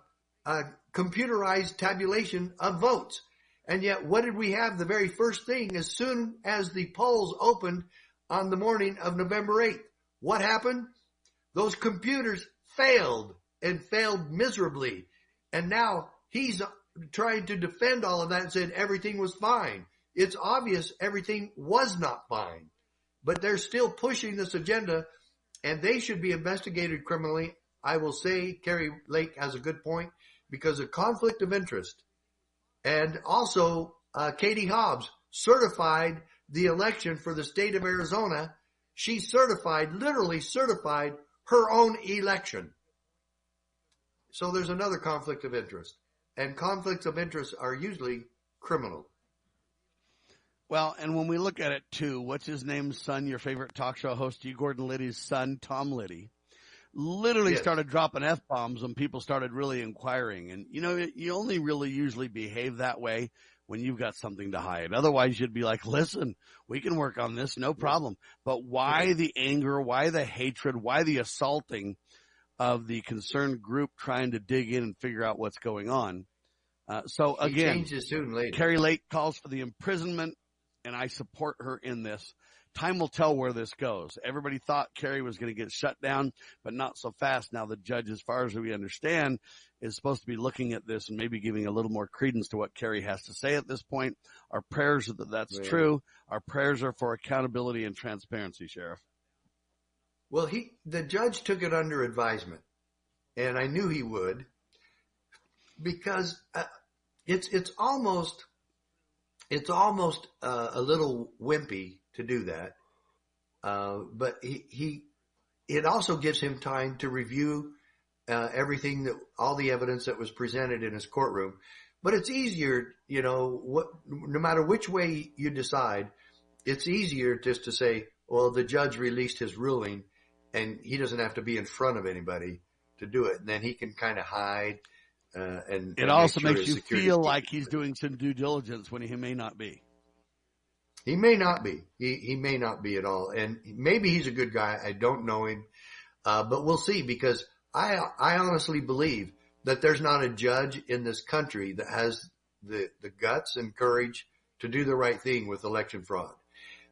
computerized tabulation of votes. And yet, what did we have? The very first thing, as soon as the polls opened on the morning of November 8th, what happened? Those computers failed and failed miserably. And now he's trying to defend all of that and said everything was fine. It's obvious everything was not fine, but they're still pushing this agenda and they should be investigated criminally. I will say Kari Lake has a good point because of conflict of interest. And also, uh, Katie Hobbs certified the election for the state of Arizona. She certified, literally certified her own election. So there's another conflict of interest. And conflicts of interest are usually criminal. Well, and when we look at it too, what's his name's son, your favorite talk show host, you Gordon Liddy's son, Tom Liddy, literally yes. started dropping F bombs when people started really inquiring. And you know, you only really usually behave that way when you've got something to hide. Otherwise you'd be like, listen, we can work on this, no problem. But why the anger? Why the hatred? Why the assaulting of the concerned group trying to dig in and figure out what's going on? Uh, so again, Kari Lake calls for the imprisonment and I support her in this. Time will tell where this goes. Everybody thought Kari was going to get shut down, but not so fast. Now the judge, as far as we understand, is supposed to be looking at this and maybe giving a little more credence to what Kari has to say at this point. Our prayers are that that's yeah. true. Our prayers are for accountability and transparency, Sheriff. Well, he, the judge took it under advisement and I knew he would because uh, it's, it's almost, it's almost uh, a little wimpy to do that. Uh, but he, he, it also gives him time to review uh, everything that all the evidence that was presented in his courtroom. But it's easier, you know, what no matter which way you decide, it's easier just to say, well, the judge released his ruling, and he doesn't have to be in front of anybody to do it, and then he can kind of hide uh, and it and also sure makes you feel like he's doing some due diligence when he may not be. He may not be. He he may not be at all, and maybe he's a good guy. I don't know him, uh, but we'll see. Because I I honestly believe that there's not a judge in this country that has the the guts and courage to do the right thing with election fraud.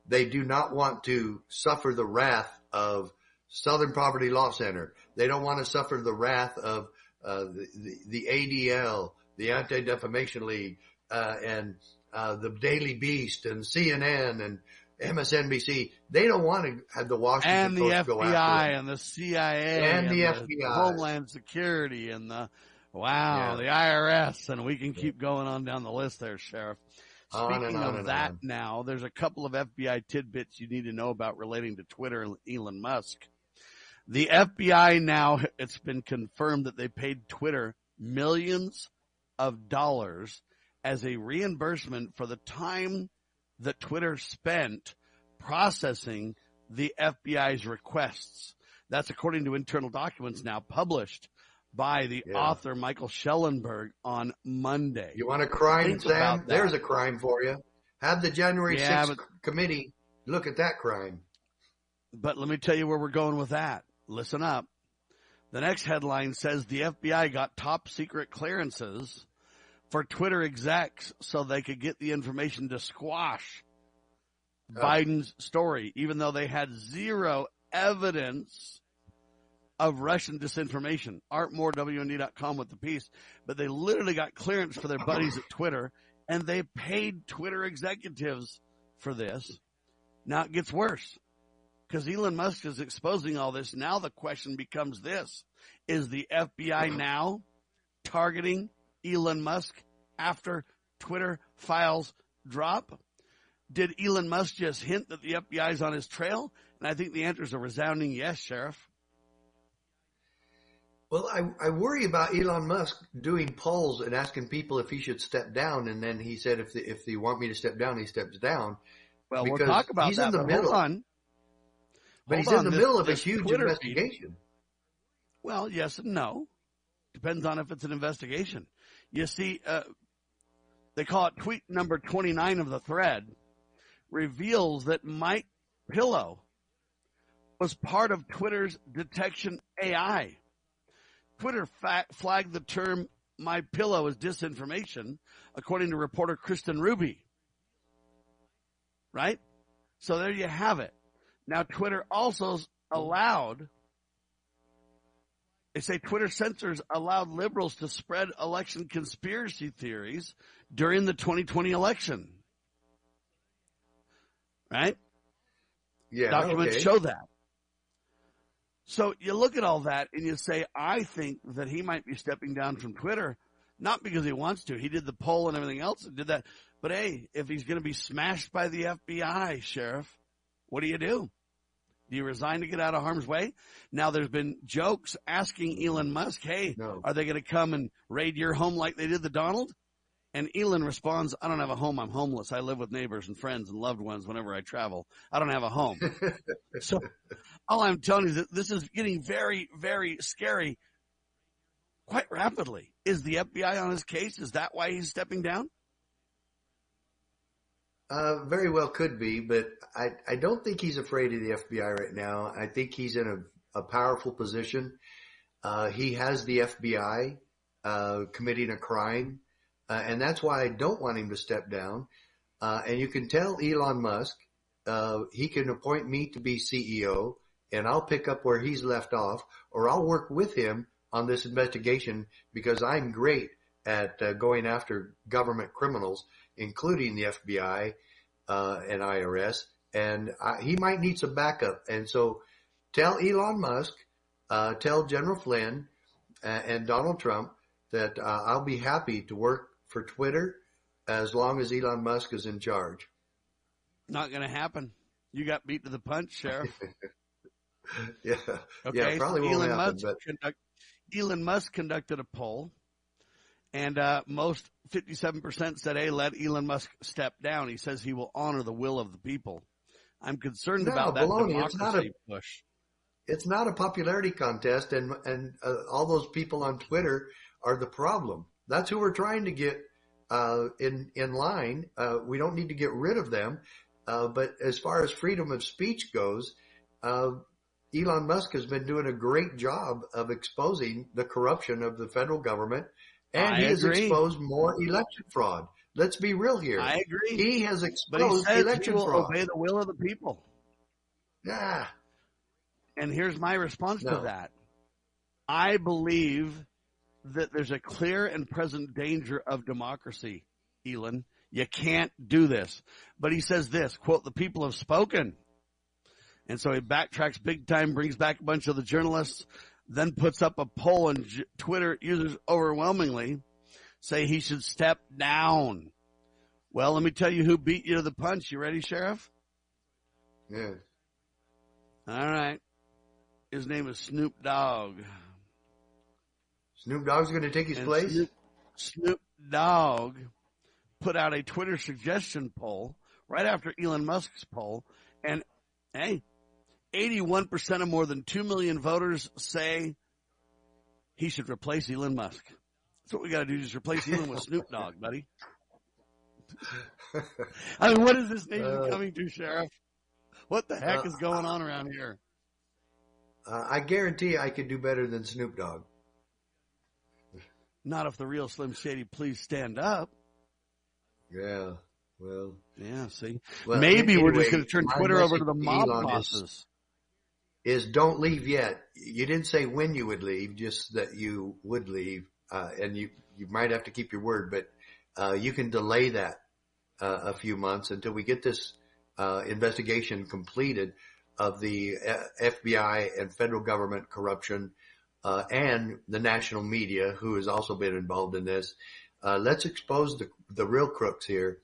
They do not want to suffer the wrath of Southern Poverty Law Center. They don't want to suffer the wrath of uh, the, the, ADL, the Anti-Defamation League, uh, and uh, the Daily Beast and CNN and MSNBC. They don't want to have the Washington Post go out. and the Post FBI and the CIA and, and the, the FBI, Homeland Security and the wow, yeah. the IRS, and we can keep going on down the list there, Sheriff. Speaking on of that now, there's a couple of FBI tidbits you need to know about relating to Twitter and Elon Musk. The FBI now, it's been confirmed that they paid Twitter millions of dollars as a reimbursement for the time that Twitter spent processing the FBI's requests. That's according to internal documents now published by the yeah. author Michael Shellenberger on Monday. You want a crime, Think Sam? There's a crime for you. Have the January yeah, 6th but, committee look at that crime. But let me tell you where we're going with that listen up. The next headline says the FBI got top secret clearances for Twitter execs so they could get the information to squash oh. Biden's story, even though they had zero evidence of Russian disinformation. ArtMoreWND.com with the piece, but they literally got clearance for their buddies at Twitter and they paid Twitter executives for this. Now it gets worse because Elon Musk is exposing all this. Now the question becomes this. Is the FBI now targeting Elon Musk after Twitter files drop? Did Elon Musk just hint that the FBI is on his trail? And I think the answer is a resounding yes, Sheriff. Well, I, I worry about Elon Musk doing polls and asking people if he should step down, and then he said if the, if they want me to step down, he steps down. Well, we'll talk about he's that. in the middle. On. But he's in the this, middle of a huge Twitter investigation. Feed. Well, yes and no. Depends on if it's an investigation. You see, uh, they call it tweet number 29 of the thread reveals that Mike Pillow was part of Twitter's detection AI. Twitter fa- flagged the term "my pillow" as disinformation, according to reporter Kristen Ruby. Right? So there you have it. Now Twitter also allowed they say Twitter censors allowed liberals to spread election conspiracy theories during the 2020 election. Right? Yeah. Documents okay. show that. So you look at all that and you say, I think that he might be stepping down from Twitter, not because he wants to. He did the poll and everything else and did that. But hey, if he's going to be smashed by the FBI, Sheriff, what do you do? Do you resign to get out of harm's way? Now there's been jokes asking Elon Musk, hey, No. are they going to come and raid your home like they did the Donald? And Elon responds, I don't have a home. I'm homeless. I live with neighbors and friends and loved ones whenever I travel. I don't have a home. so all I'm telling you is that this is getting very, very scary quite rapidly. Is the FBI on his case? Is that why he's stepping down? Uh, very well could be, but I, I don't think he's afraid of the FBI right now. I think he's in a, a powerful position. Uh, he has the FBI, uh, committing a crime. Uh, and that's why I don't want him to step down. Uh, and you can tell Elon Musk, uh, he can appoint me to be CEO and I'll pick up where he's left off or I'll work with him on this investigation because I'm great at going after government criminals, including the FBI uh, and IRS. And I, he might need some backup. And so tell Elon Musk, uh, tell General Flynn uh, and Donald Trump that uh, I'll be happy to work for Twitter as long as Elon Musk is in charge. Not going to happen. You got beat to the punch, Sheriff. yeah, Okay, yeah, probably so won't Elon happen. Musk, But conduct, Elon Musk conducted a poll, and uh, most 57% said, "Hey, let Elon Musk step down." He says he will honor the will of the people. I'm concerned No, about that baloney. It's not a- push. it's not a popularity contest, and and uh, all those people on Twitter are the problem. That's who we're trying to get uh, in in line. Uh, we don't need to get rid of them, uh, but as far as freedom of speech goes, uh, Elon Musk has been doing a great job of exposing the corruption of the federal government, and I he has exposed more election fraud. Let's be real here. I agree. he has but he exposed says he election will fraud. obey the will of the people. Yeah. And here's my response to No. that. I believe that there's a clear and present danger of democracy, Elon. You can't do this. But he says this, quote, the people have spoken. And so he backtracks big time, brings back a bunch of the journalists, then puts up a poll and J- Twitter users overwhelmingly say he should step down. Well, let me tell you who beat you to the punch. You ready, Sheriff? Yeah. All right. His name is Snoop Dogg. Snoop Dogg's going to take his And place. Snoop, Snoop Dogg put out a Twitter suggestion poll right after Elon Musk's poll, and hey, 81% of more than 2 million voters say he should replace Elon Musk. That's what we gotta do, just replace Elon with Snoop Dogg, buddy. I mean, what is this nation Uh, coming to, Sheriff? What the heck uh, is going on around here? Uh, I guarantee I could do better than Snoop Dogg. Not if the real Slim Shady please stand up. Yeah. Well, Yeah, see. well Maybe we're just going to turn Twitter over to the mob Elon bosses. Is, don't leave yet. You didn't say when you would leave, just that you would leave, uh, and you you might have to keep your word, but uh, you can delay that uh, a few months until we get this uh, investigation completed of the uh, FBI and federal government corruption uh, and the national media, who has also been involved in this. Uh, let's expose the the real crooks here,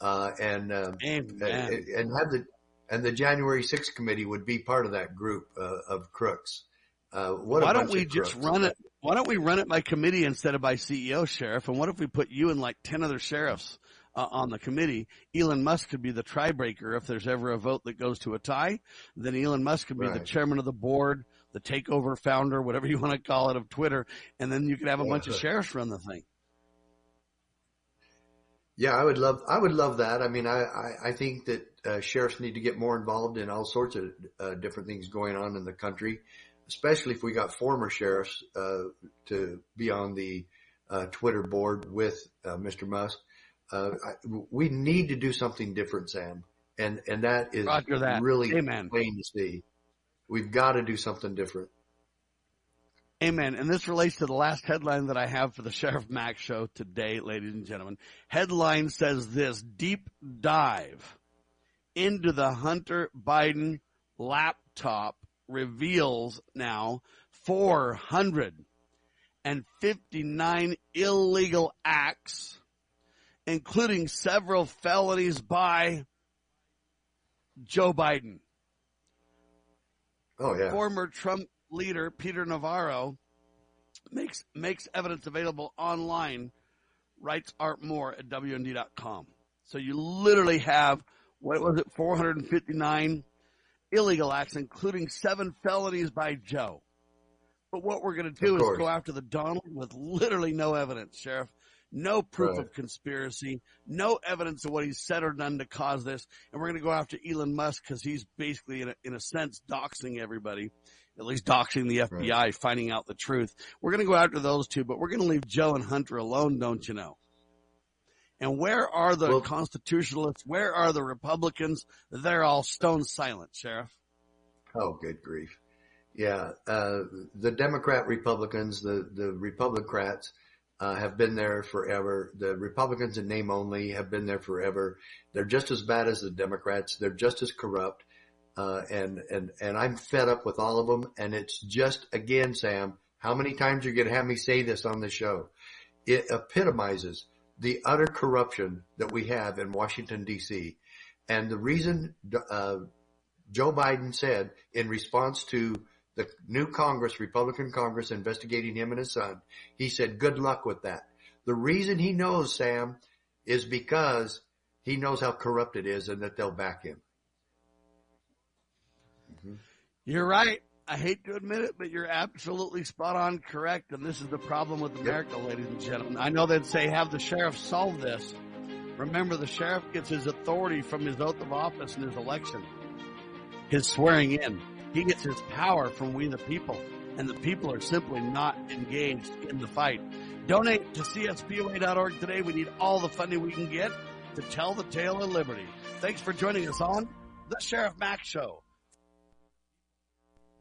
uh, and um, and and have the and the January 6th committee would be part of that group uh, of crooks. Uh, what Why don't we just crooks. run it? Why don't we run it by committee instead of by CEO, Sheriff? And what if we put you and like 10 other sheriffs uh, on the committee? Elon Musk could be the tiebreaker if there's ever a vote that goes to a tie. Then Elon Musk could be the chairman of the board, the takeover founder, whatever you want to call it, of Twitter. And then you could have a bunch of sheriffs run the thing. Yeah, I would love, I would love that. I mean, I, I, I think that uh, sheriffs need to get more involved in all sorts of uh, different things going on in the country, especially if we got former sheriffs uh, to be on the uh, Twitter board with uh, Mr. Musk. Uh, I, we need to do something different, Sam, and and that is that. really Amen. plain to see. We've got to do something different. Amen. And this relates to the last headline that I have for the Sheriff Max show today, ladies and gentlemen. Headline says this deep dive into the Hunter Biden laptop reveals now 459 illegal acts, including several felonies by Joe Biden. Oh yeah. Former Trump leader Peter Navarro makes makes evidence available online, writes Art Moore at WND.com. So you literally have what was it, 459 illegal acts, including seven felonies by Joe. But what we're going to do is go after the Donald with literally no evidence, Sheriff. No proof Right. of conspiracy, no evidence of what he's said or done to cause this. And we're going to go after Elon Musk because he's basically, in a, in a sense, doxing everybody, at least doxing the FBI, finding out the truth. We're going to go after those two, but we're going to leave Joe and Hunter alone, don't you know? And where are the Well- constitutionalists? Where are the Republicans? They're all stone silent, Sheriff. Oh, good grief. Yeah. Uh, the Democrat Republicans, the, the Republicrats, uh, have been there forever. The Republicans in name only have been there forever. They're just as bad as the Democrats. They're just as corrupt. Uh, and, and, and I'm fed up with all of them. And it's just, again, Sam, how many times are you going to have me say this on the show? It epitomizes the utter corruption that we have in Washington DC. And the reason, uh, Joe Biden said in response to the new Congress, Republican Congress investigating him and his son, he said, good luck with that. The reason he knows, Sam, is because he knows how corrupt it is and that they'll back him. You're right. I hate to admit it, but you're absolutely spot on correct. And this is the problem with America, ladies and gentlemen. I know they'd say have the sheriff solve this. Remember, the sheriff gets his authority from his oath of office and his election, his swearing in. He gets his power from we the people, and the people are simply not engaged in the fight. Donate to CSPOA.org today. We need all the funding we can get to tell the tale of liberty. Thanks for joining us on the Sheriff Max Show.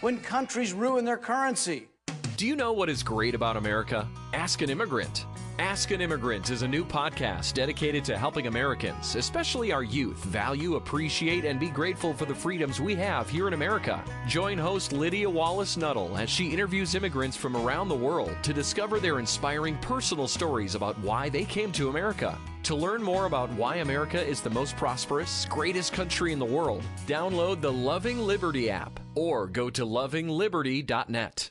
when countries ruin their currency. Do you know what is great about America? Ask an immigrant. Ask an Immigrant is a new podcast dedicated to helping Americans, especially our youth, value, appreciate, and be grateful for the freedoms we have here in America. Join host Lydia Wallace Nuttall as she interviews immigrants from around the world to discover their inspiring personal stories about why they came to America. To learn more about why America is the most prosperous, greatest country in the world, download the Loving Liberty app or go to lovingliberty.net.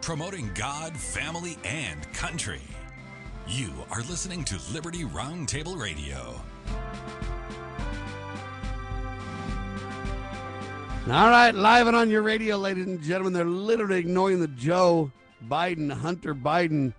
promoting God, family, and country. You are listening to Liberty Roundtable Radio. All right, live and on your radio, ladies and gentlemen. They're literally ignoring the Joe Biden, Hunter Biden.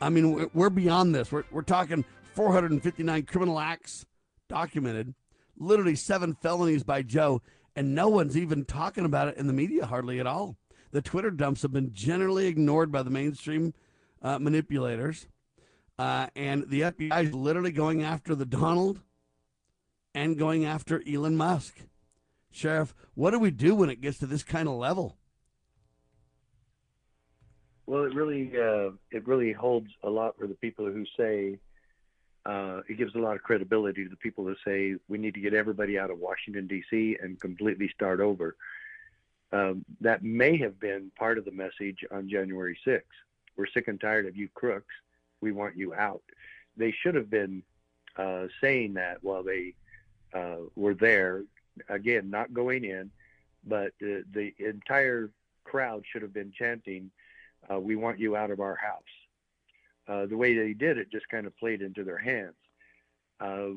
I mean, we're beyond this. We're, we're talking 459 criminal acts documented, literally seven felonies by Joe, and no one's even talking about it in the media hardly at all. The Twitter dumps have been generally ignored by the mainstream uh, manipulators, uh, and the FBI is literally going after the Donald and going after Elon Musk. Sheriff, what do we do when it gets to this kind of level? Well, it really uh, it really holds a lot for the people who say uh, it gives a lot of credibility to the people who say we need to get everybody out of Washington D.C. and completely start over. Um, that may have been part of the message on January 6th. We're sick and tired of you crooks. We want you out. They should have been uh, saying that while they uh, were there again, not going in, but the, the entire crowd should have been chanting, uh, "We want you out of our house." Uh, the way they did it just kind of played into their hands. Uh,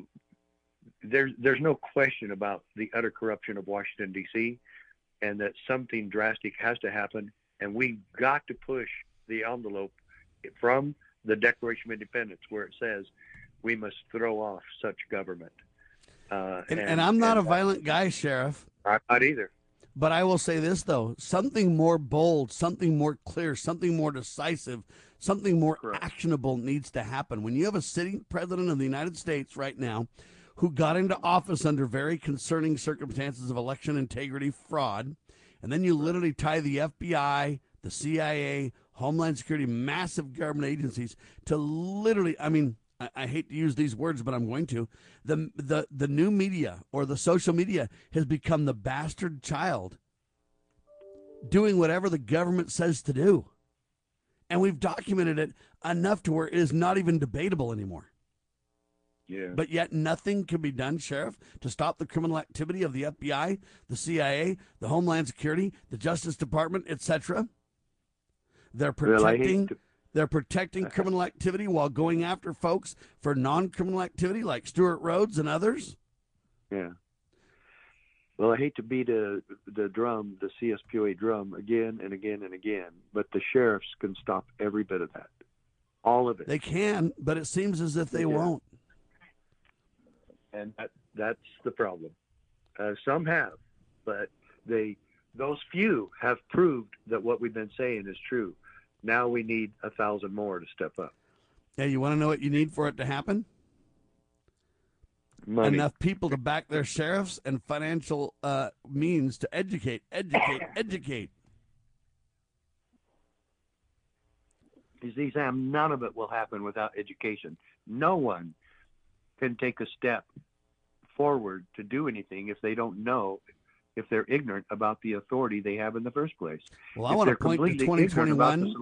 there's there's no question about the utter corruption of Washington D.C. and that something drastic has to happen, and we've got to push the envelope from the Declaration of Independence, where it says we must throw off such government. Uh, and, and, and, I'm not and, a violent guy, Sheriff. I'm not either. But I will say this, though something more bold, something more clear, something more decisive, something more Correct. actionable needs to happen. When you have a sitting president of the United States right now who got into office under very concerning circumstances of election integrity fraud, and then you literally tie the FBI, the CIA, Homeland Security, massive government agencies to literally, I mean, I, hate to use these words, but I'm going to. The, the, the new media or the social media has become the bastard child doing whatever the government says to do. And we've documented it enough to where it is not even debatable anymore. Yeah. But yet nothing can be done, Sheriff, to stop the criminal activity of the FBI, the CIA, the Homeland Security, the Justice Department, etc. They're protecting well, they're protecting criminal activity while going after folks for non criminal activity like Stewart Rhodes and others. Yeah. Well, I hate to beat a, the drum, the CSPOA drum, again and again and again, but the sheriffs can stop every bit of that. All of it. They can, but it seems as if they yeah. won't. And that, that's the problem. Uh, some have, but they those few have proved that what we've been saying is true. Now we need a thousand more to step up. Yeah, you want to know what you need for it to happen? Money. Enough people to back their sheriffs and financial uh, means to educate, educate, educate. See, Sam, none of it will happen without education. No one can take a step forward to do anything if they don't know if they're ignorant about the authority they have in the first place. Well, I want to point to 2021.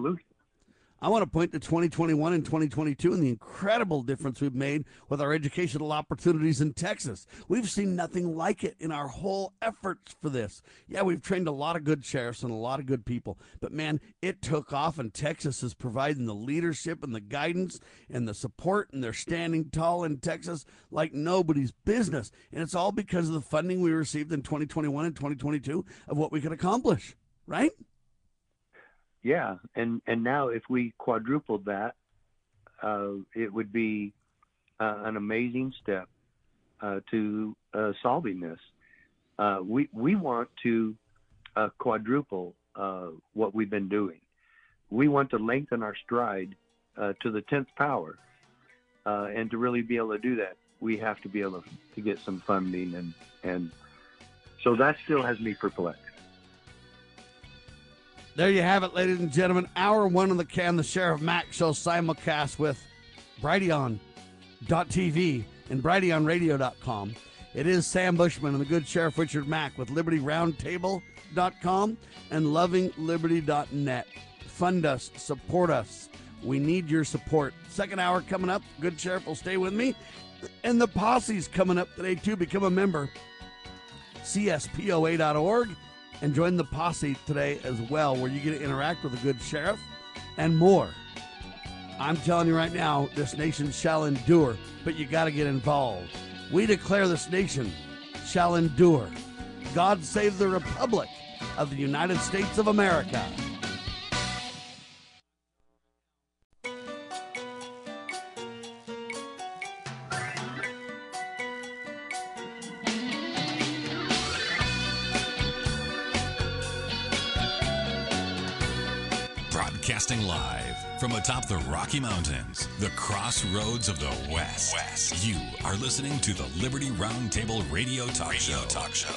I want to point to 2021 and 2022 and the incredible difference we've made with our educational opportunities in Texas. We've seen nothing like it in our whole efforts for this. Yeah, we've trained a lot of good sheriffs and a lot of good people, but man, it took off, and Texas is providing the leadership and the guidance and the support, and they're standing tall in Texas like nobody's business. And it's all because of the funding we received in 2021 and 2022 of what we could accomplish, right? Yeah, and and now if we quadrupled that, uh, it would be uh, an amazing step uh, to uh, solving this. Uh, we we want to uh, quadruple what we've been doing. We want to lengthen our stride to the tenth power, and to really be able to do that, we have to be able to, to get some funding and and so that still has me perplexed. There you have it, ladies and gentlemen. Hour one of the can, the Sheriff Mack Show simulcast with Brighteon.tv and BrighteonRadio.com. It is Sam Bushman and the good Sheriff Richard Mack with LibertyRoundtable.com and LovingLiberty.net. Fund us, support us. We need your support. Second hour coming up. Good Sheriff will stay with me. And the posse's coming up today, too. Become a member. CSPOA.org and join the posse today as well, where you get to interact with a good sheriff and more. I'm telling you right now, this nation shall endure, but you got to get involved. We declare this nation shall endure. God save the Republic of the United States of America. Broadcasting live from atop the Rocky Mountains, the crossroads of the West. West. You are listening to the Liberty Roundtable Radio Talk Radio Show. Talk Show.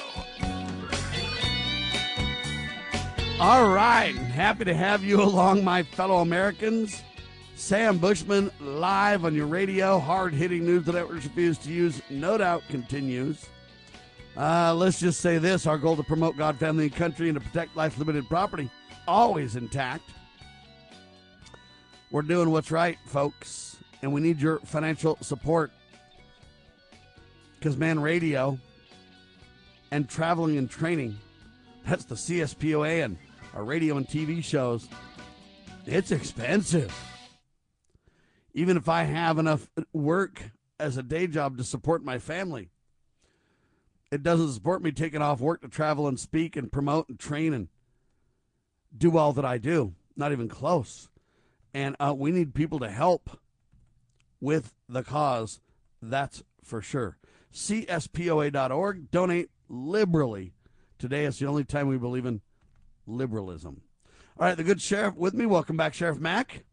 All right, happy to have you along, my fellow Americans. Sam Bushman live on your radio. Hard hitting news that networks refuse to use, no doubt continues. Uh, let's just say this our goal to promote God, family, and country and to protect life, limited property, always intact. We're doing what's right, folks, and we need your financial support. Because, man, radio and traveling and training, that's the CSPOA and our radio and TV shows, it's expensive. Even if I have enough work as a day job to support my family, it doesn't support me taking off work to travel and speak and promote and train and do all that I do. Not even close and uh, we need people to help with the cause. That's for sure. CSPOA.org. Donate liberally. Today is the only time we believe in liberalism. All right, the good sheriff with me. Welcome back, Sheriff Mack.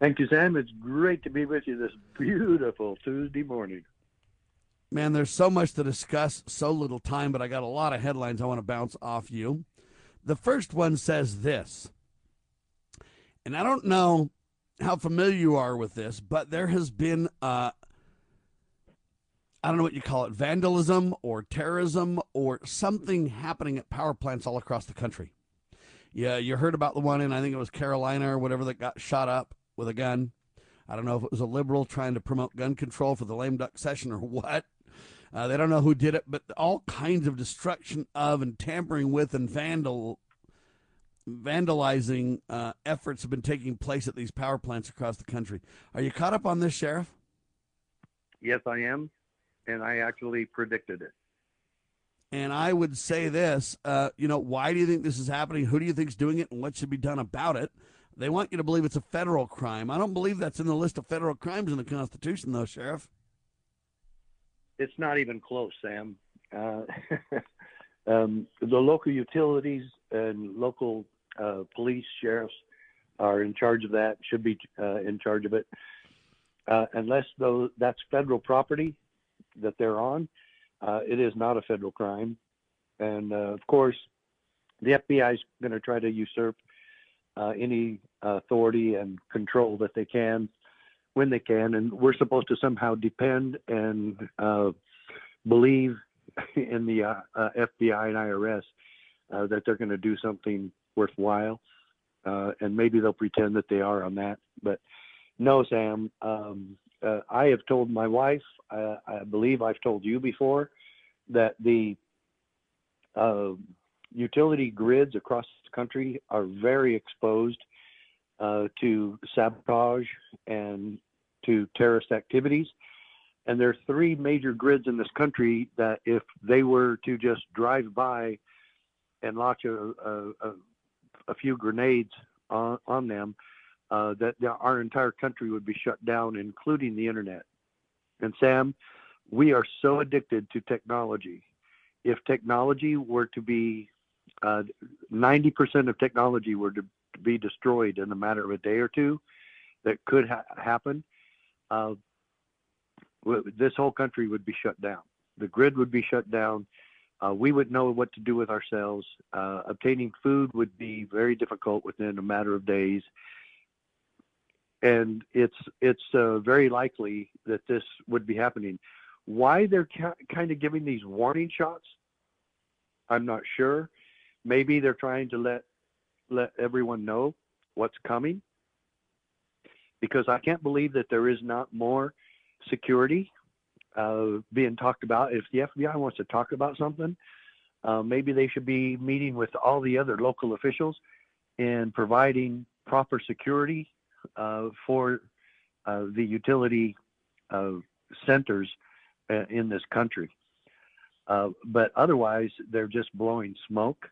Thank you, Sam. It's great to be with you this beautiful Tuesday morning. Man, there's so much to discuss, so little time, but I got a lot of headlines I want to bounce off you. The first one says this and I don't know how familiar you are with this, but there has been, uh, I don't know what you call it, vandalism or terrorism or something happening at power plants all across the country. Yeah, you heard about the one in, I think it was Carolina or whatever, that got shot up with a gun. I don't know if it was a liberal trying to promote gun control for the lame duck session or what. Uh, they don't know who did it, but all kinds of destruction of and tampering with and vandal vandalizing uh, efforts have been taking place at these power plants across the country. Are you caught up on this, Sheriff? Yes, I am, and I actually predicted it. And I would say this, uh, you know, why do you think this is happening? Who do you think is doing it, and what should be done about it? They want you to believe it's a federal crime. I don't believe that's in the list of federal crimes in the Constitution, though, Sheriff. It's not even close, Sam. Uh, um, the local utilities and local uh, police, sheriffs are in charge of that, should be uh, in charge of it. Uh, unless though that's federal property that they're on, uh, it is not a federal crime. And uh, of course, the FBI is going to try to usurp uh, any authority and control that they can when they can. And we're supposed to somehow depend and believe in the FBI and IRS that they're going to do something worthwhile, uh, and maybe they'll pretend that they are on that. But no, Sam, um, uh, I have told my wife, uh, I believe I've told you before, that the uh, utility grids across the country are very exposed uh, to sabotage and to terrorist activities. And there are three major grids in this country that, if they were to just drive by and launch a, a, a a few grenades on, on them, uh, that our entire country would be shut down, including the internet. And Sam, we are so addicted to technology. If technology were to be uh, 90% of technology were to be destroyed in a matter of a day or two, that could ha- happen. Uh, this whole country would be shut down. The grid would be shut down uh, we would know what to do with ourselves. Uh, obtaining food would be very difficult within a matter of days, and it's it's uh, very likely that this would be happening. Why they're ca- kind of giving these warning shots, I'm not sure. Maybe they're trying to let let everyone know what's coming, because I can't believe that there is not more security uh, being talked about. If the FBI wants to talk about something, Uh, maybe they should be meeting with all the other local officials and providing proper security uh, for uh, the utility uh, centers uh, in this country. But otherwise, they're just blowing smoke.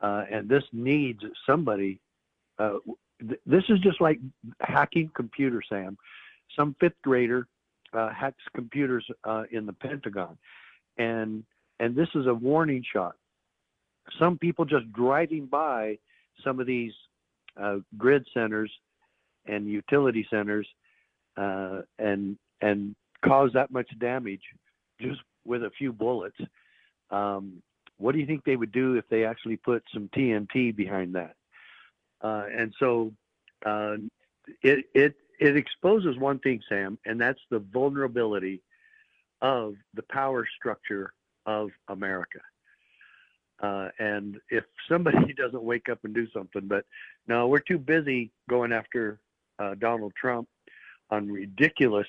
and this needs somebody. Th- this is just like hacking computers, Sam. Some fifth grader hacks computers in the Pentagon, and and this is a warning shot. Some people just driving by some of these uh, grid centers and utility centers uh, and and cause that much damage just with a few bullets. Um, what do you think they would do if they actually put some TNT behind that? Uh, and so uh, it it it exposes one thing, Sam, and that's the vulnerability of the power structure of America. Uh, and if somebody doesn't wake up and do something, but no, we're too busy going after uh, Donald Trump on ridiculous,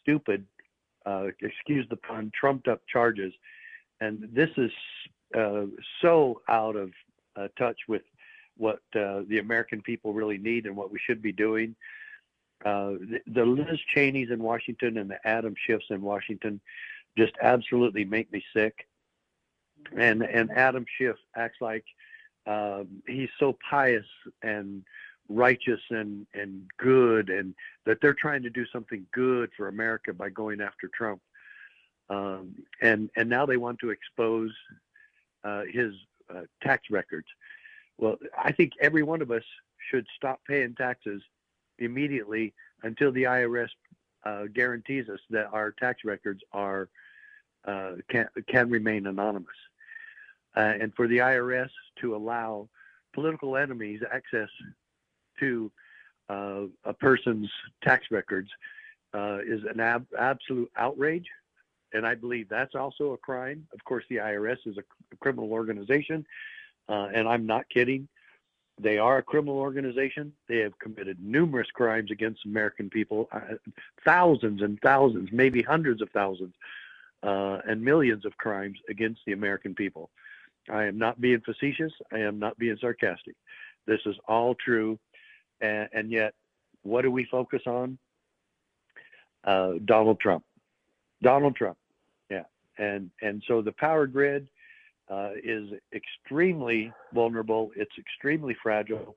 stupid, uh, excuse the pun, trumped up charges. And this is uh, so out of uh, touch with what uh, the American people really need and what we should be doing. The, the Liz Cheneys in Washington and the Adam Schiffs in Washington just absolutely make me sick. And and Adam Schiff acts like um, he's so pious and righteous and and good, and that they're trying to do something good for America by going after Trump. Um, and and now they want to expose uh, his uh, tax records. Well, I think every one of us should stop paying taxes immediately until the IRS uh, guarantees us that our tax records are uh, can can remain anonymous, uh, and for the IRS to allow political enemies access to uh, a person's tax records uh, is an ab- absolute outrage, and I believe that's also a crime. Of course, the IRS is a, criminal organization, uh, and I'm not kidding. They are a criminal organization. They have committed numerous crimes against American people, thousands and thousands, maybe hundreds of thousands uh, and millions of crimes against the American people. I am not being facetious. I am not being sarcastic. This is all true. And, and yet, what do we focus on? Uh, Donald Trump. Donald Trump. Yeah. And, and so the power grid uh, is extremely vulnerable, it's extremely fragile.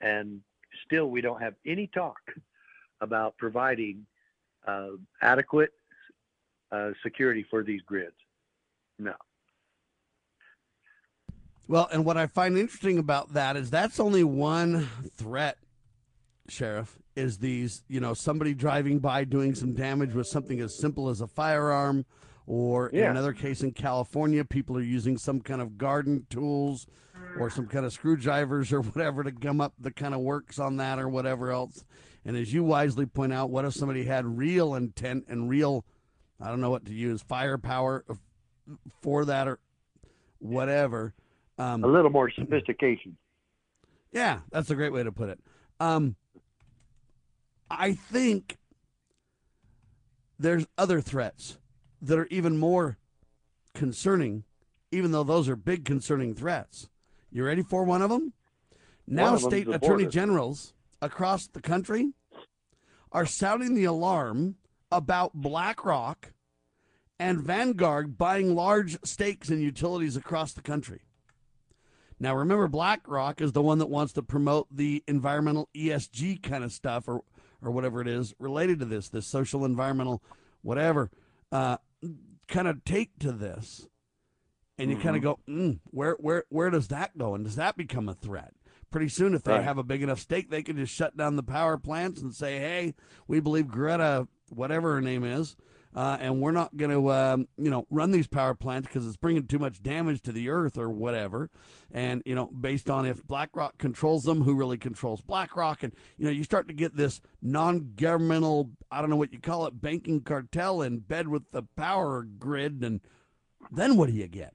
And still, we don't have any talk about providing uh, adequate uh, security for these grids. No. Well, and what I find interesting about that is that's only one threat, Sheriff, is these, you know, somebody driving by doing some damage with something as simple as a firearm, or in another case in California, people are using some kind of garden tools or some kind of screwdrivers or whatever to gum up the kind of works on that or whatever else. And as you wisely point out, what if somebody had real intent and real I don't know what to use, firepower for that or whatever. Um, a little more sophistication. Yeah, that's a great way to put it. Um, I think there's other threats that are even more concerning, even though those are big concerning threats. You ready for one of them? Now, of state attorney generals across the country are sounding the alarm about BlackRock and Vanguard buying large stakes in utilities across the country. Now, remember, BlackRock is the one that wants to promote the environmental ESG kind of stuff or, or whatever it is related to this, this social, environmental, whatever, uh, kind of take to this. And you mm-hmm. kind of go, mm, where, where, where does that go? And does that become a threat? Pretty soon, if they right. have a big enough stake, they can just shut down the power plants and say, hey, we believe Greta whatever her name is, uh, and we're not going to, um, you know, run these power plants because it's bringing too much damage to the earth or whatever. And you know, based on if BlackRock controls them, who really controls BlackRock, and you know, you start to get this non-governmental, I don't know what you call it, banking cartel in bed with the power grid, and then what do you get?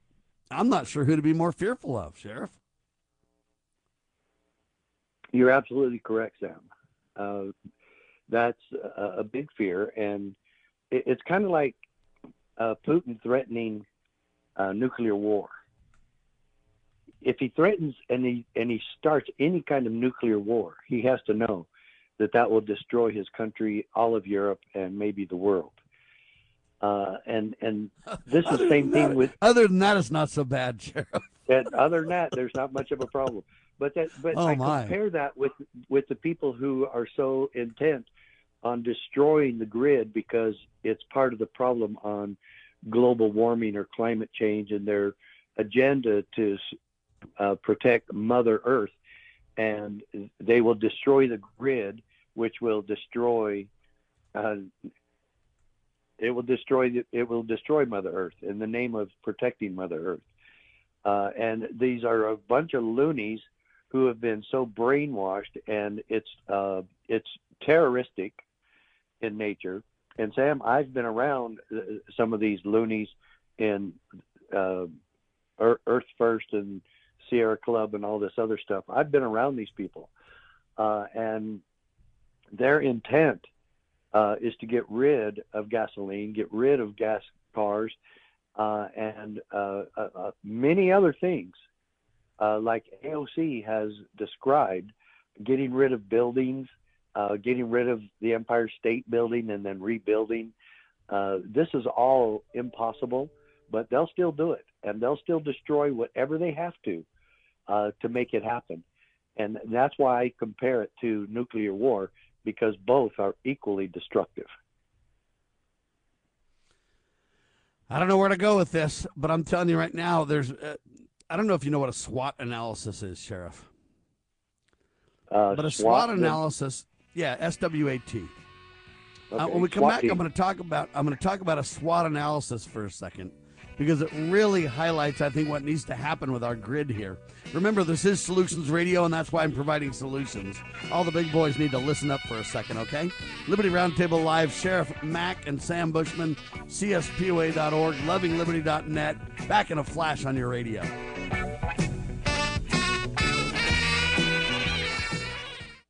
I'm not sure who to be more fearful of, Sheriff. You're absolutely correct, Sam. Uh, that's a, a big fear, and it, it's kind of like uh, Putin threatening uh, nuclear war. if he threatens and he and he starts any kind of nuclear war, he has to know that that will destroy his country, all of Europe, and maybe the world. Uh, and and this is the same thing that, with. Other than that, it's not so bad, Sheriff. And other than that, there's not much of a problem. But that, but oh I my. compare that with with the people who are so intent on destroying the grid because it's part of the problem on global warming or climate change and their agenda to uh, protect Mother Earth, and they will destroy the grid, which will destroy. Uh, it will destroy it will destroy Mother Earth in the name of protecting Mother Earth. Uh, and these are a bunch of loonies who have been so brainwashed, and it's uh, it's terroristic in nature. And Sam, I've been around uh, some of these loonies in uh, Earth First and Sierra Club and all this other stuff. I've been around these people, uh, and their intent uh, is to get rid of gasoline, get rid of gas cars, uh, and uh, many other things, like AOC has described, getting rid of buildings, getting rid of the Empire State Building and then rebuilding. this is all impossible, but they'll still do it, and they'll still destroy whatever they have to to make it happen. And that's why I compare it to nuclear war because both are equally destructive. I don't know where to go with this, but I'm telling you right now, there's. Uh, I don't know if you know what a SWOT analysis is, Sheriff. Uh, but a SWAT, SWOT analysis, yeah, S W A T. Okay, Uh, when we come SWAT back, team. I'm going to talk about I'm going to talk about a SWOT analysis for a second because it really highlights, I think, what needs to happen with our grid here. Remember, this is Solutions Radio, and that's why I'm providing solutions. All the big boys need to listen up for a second, okay? Liberty Roundtable Live, Sheriff Mack and Sam Bushman, CSPOA.org, LovingLiberty.net. Back in a flash on your radio.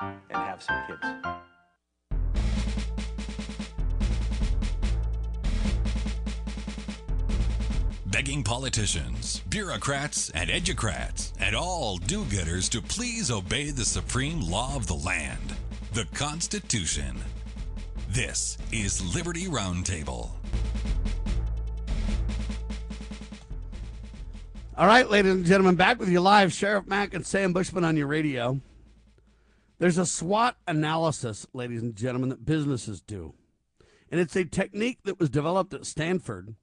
and have some kids. Begging politicians, bureaucrats, and educrats, and all do getters to please obey the supreme law of the land, the Constitution. This is Liberty Roundtable. All right, ladies and gentlemen, back with you live. Sheriff Mack and Sam Bushman on your radio. There's a SWOT analysis, ladies and gentlemen, that businesses do. And it's a technique that was developed at Stanford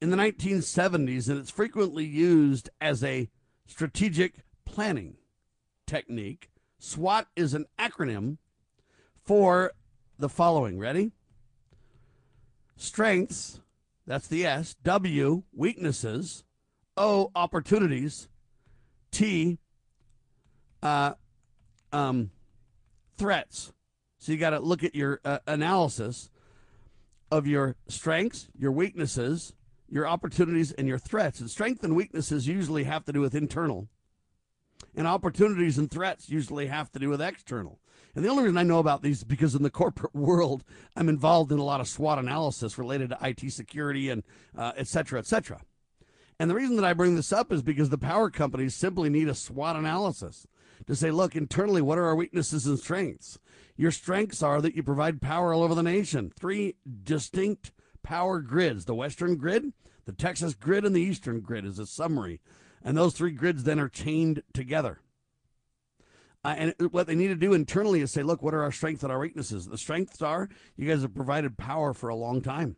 in the 1970s, and it's frequently used as a strategic planning technique. SWOT is an acronym for the following. Ready? Strengths, that's the S. W, weaknesses. O, opportunities. T, uh, um, threats. So you got to look at your uh, analysis of your strengths, your weaknesses, your opportunities, and your threats. And strength and weaknesses usually have to do with internal, and opportunities and threats usually have to do with external. And the only reason I know about these is because in the corporate world, I'm involved in a lot of SWOT analysis related to IT security and uh, et cetera, et cetera. And the reason that I bring this up is because the power companies simply need a SWOT analysis to say, look, internally, what are our weaknesses and strengths? Your strengths are that you provide power all over the nation. Three distinct power grids the Western grid, the Texas grid, and the Eastern grid is a summary. And those three grids then are chained together. Uh, and what they need to do internally is say, look, what are our strengths and our weaknesses? The strengths are you guys have provided power for a long time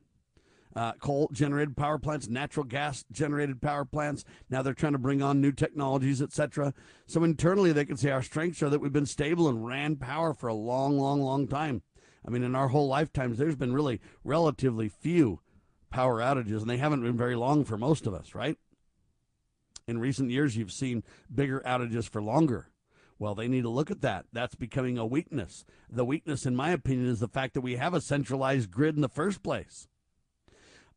uh, coal generated power plants, natural gas generated power plants. Now they're trying to bring on new technologies, etc. So internally, they can say our strengths are that we've been stable and ran power for a long, long, long time. I mean, in our whole lifetimes, there's been really relatively few power outages, and they haven't been very long for most of us, right? In recent years, you've seen bigger outages for longer. Well, they need to look at that. That's becoming a weakness. The weakness, in my opinion, is the fact that we have a centralized grid in the first place.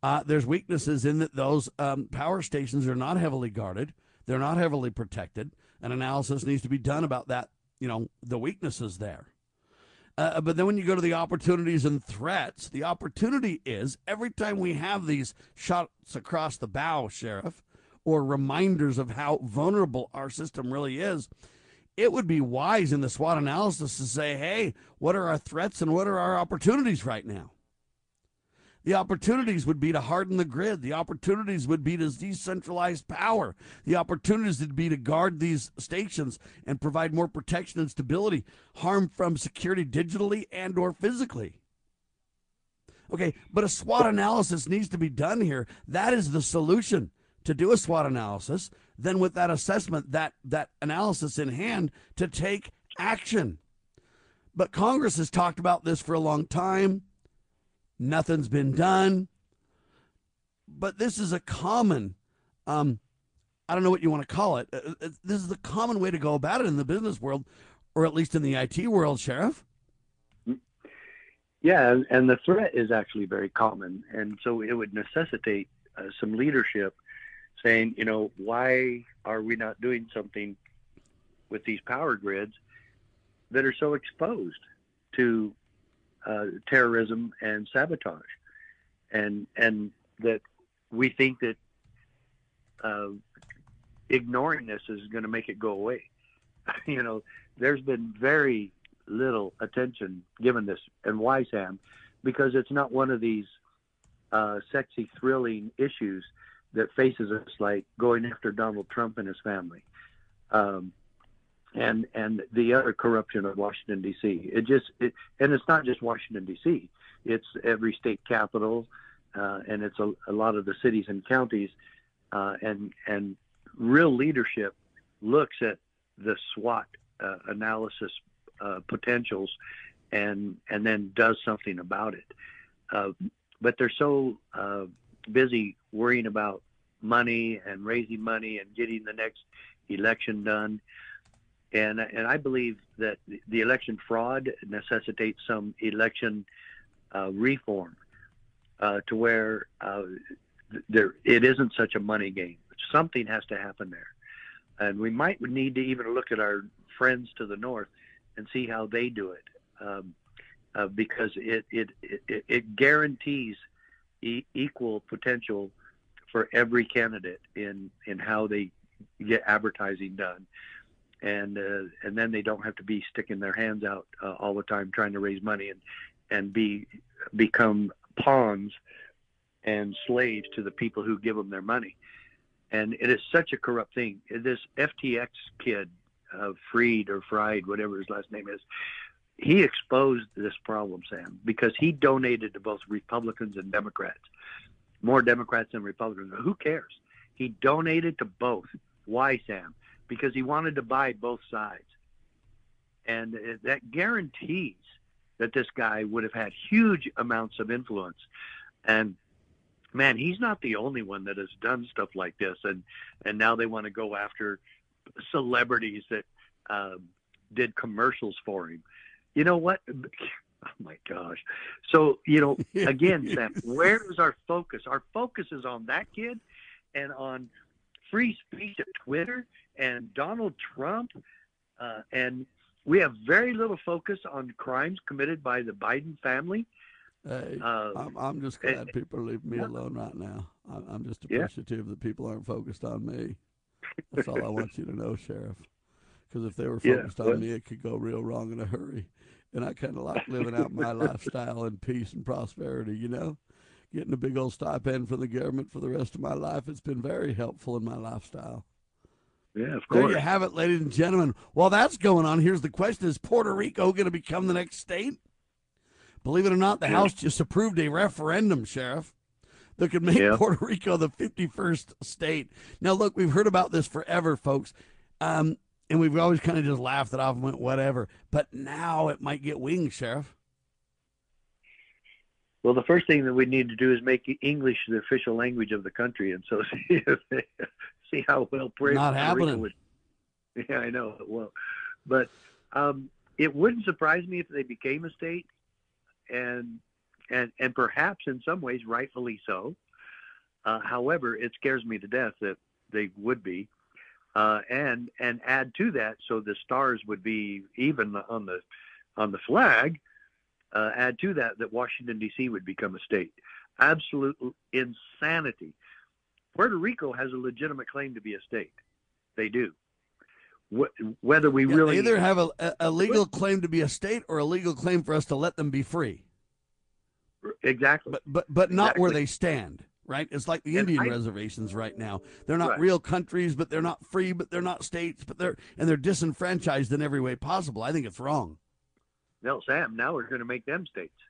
Uh, there's weaknesses in that those um, power stations are not heavily guarded. They're not heavily protected. An analysis needs to be done about that, you know, the weaknesses there. Uh, but then when you go to the opportunities and threats, the opportunity is every time we have these shots across the bow, Sheriff, or reminders of how vulnerable our system really is, it would be wise in the SWOT analysis to say, hey, what are our threats and what are our opportunities right now? The opportunities would be to harden the grid. The opportunities would be to decentralize power. The opportunities would be to guard these stations and provide more protection and stability, harm from security digitally and or physically. Okay, but a SWOT analysis needs to be done here. That is the solution to do a SWOT analysis. Then with that assessment, that that analysis in hand to take action. But Congress has talked about this for a long time. Nothing's been done. But this is a common, um, I don't know what you want to call it. Uh, uh, this is the common way to go about it in the business world, or at least in the IT world, Sheriff. Yeah, and the threat is actually very common. And so it would necessitate uh, some leadership saying, you know, why are we not doing something with these power grids that are so exposed to uh, terrorism and sabotage, and and that we think that uh, ignoring this is going to make it go away. you know, there's been very little attention given this, and why, Sam? Because it's not one of these uh, sexy, thrilling issues that faces us like going after Donald Trump and his family. Um, and and the other corruption of Washington D.C. It just it, and it's not just Washington D.C. It's every state capital, uh, and it's a, a, lot of the cities and counties, uh, and and real leadership looks at the SWOT uh, analysis uh, potentials, and and then does something about it. Uh, but they're so uh, busy worrying about money and raising money and getting the next election done and and I believe that the election fraud necessitates some election uh, reform uh, to where uh, there it isn't such a money game. Something has to happen there, and we might need to even look at our friends to the north and see how they do it, um, uh, because it it, it it guarantees e- equal potential for every candidate in in how they get advertising done and uh, and then they don't have to be sticking their hands out uh, all the time trying to raise money and and be become pawns and slaves to the people who give them their money. And it is such a corrupt thing. This FTX kid, uh, Freed or Fried, whatever his last name is, he exposed this problem, Sam, because he donated to both Republicans and Democrats, more Democrats than Republicans. Who cares? He donated to both. Why, Sam? Because he wanted to buy both sides. and uh, that guarantees that this guy would have had huge amounts of influence. And man, he's not the only one that has done stuff like this, and and now they want to go after celebrities that um, did commercials for him. You know what? Oh my gosh! So you know, again, Sam, where is our focus? Our focus is on that kid, and on free speech at Twitter and Donald Trump, uh, and we have very little focus on crimes committed by the Biden family. Hey, Uh, I'm, I'm just glad people leave me alone right now. I'm, I'm just Yeah. appreciative that people aren't focused on me. That's all I want you to know, Sheriff. Because if they were focused well- on me, it could go real wrong in a hurry. And I kind of like living out my lifestyle in peace and prosperity, you know? Getting a big old stipend from the government for the rest of my life. It's been very helpful in my lifestyle. Yeah, of There course. you have it, ladies and gentlemen. While that's going on, here's the question Is Puerto Rico going to become the next state? Believe it or not, the Yeah. House just approved a referendum, Sheriff, that could make Yeah. Puerto Rico the 51st state. Now, look, we've heard about this forever, folks. Um, and we've always kind of just laughed it off and went, whatever. But now it might get wings, Sheriff. Well, the first thing that we need to do is make English the official language of the country, and so see if they, see how well Puerto Not happening. Would, yeah, I know it won't, but um, it wouldn't surprise me if they became a state, and and and perhaps in some ways rightfully so. Uh, however, it scares me to death that they would be, uh, and and add to that so the stars would be even on the on the flag. Uh, add to that that Washington D.C. would become a state. Absolute insanity. Puerto Rico has a legitimate claim to be a state. They do. Wh- Whether we Yeah, really they either have a, a, legal claim to be a state or a legal claim for us to let them be free. exactly, But but but not where they stand, right? It's like the Indian I- reservations right now. They're not Right. real countries, but they're not free, but they're not states, but they're and they're disenfranchised in every way possible. I think it's wrong. No, Sam. Now we're going to make them states.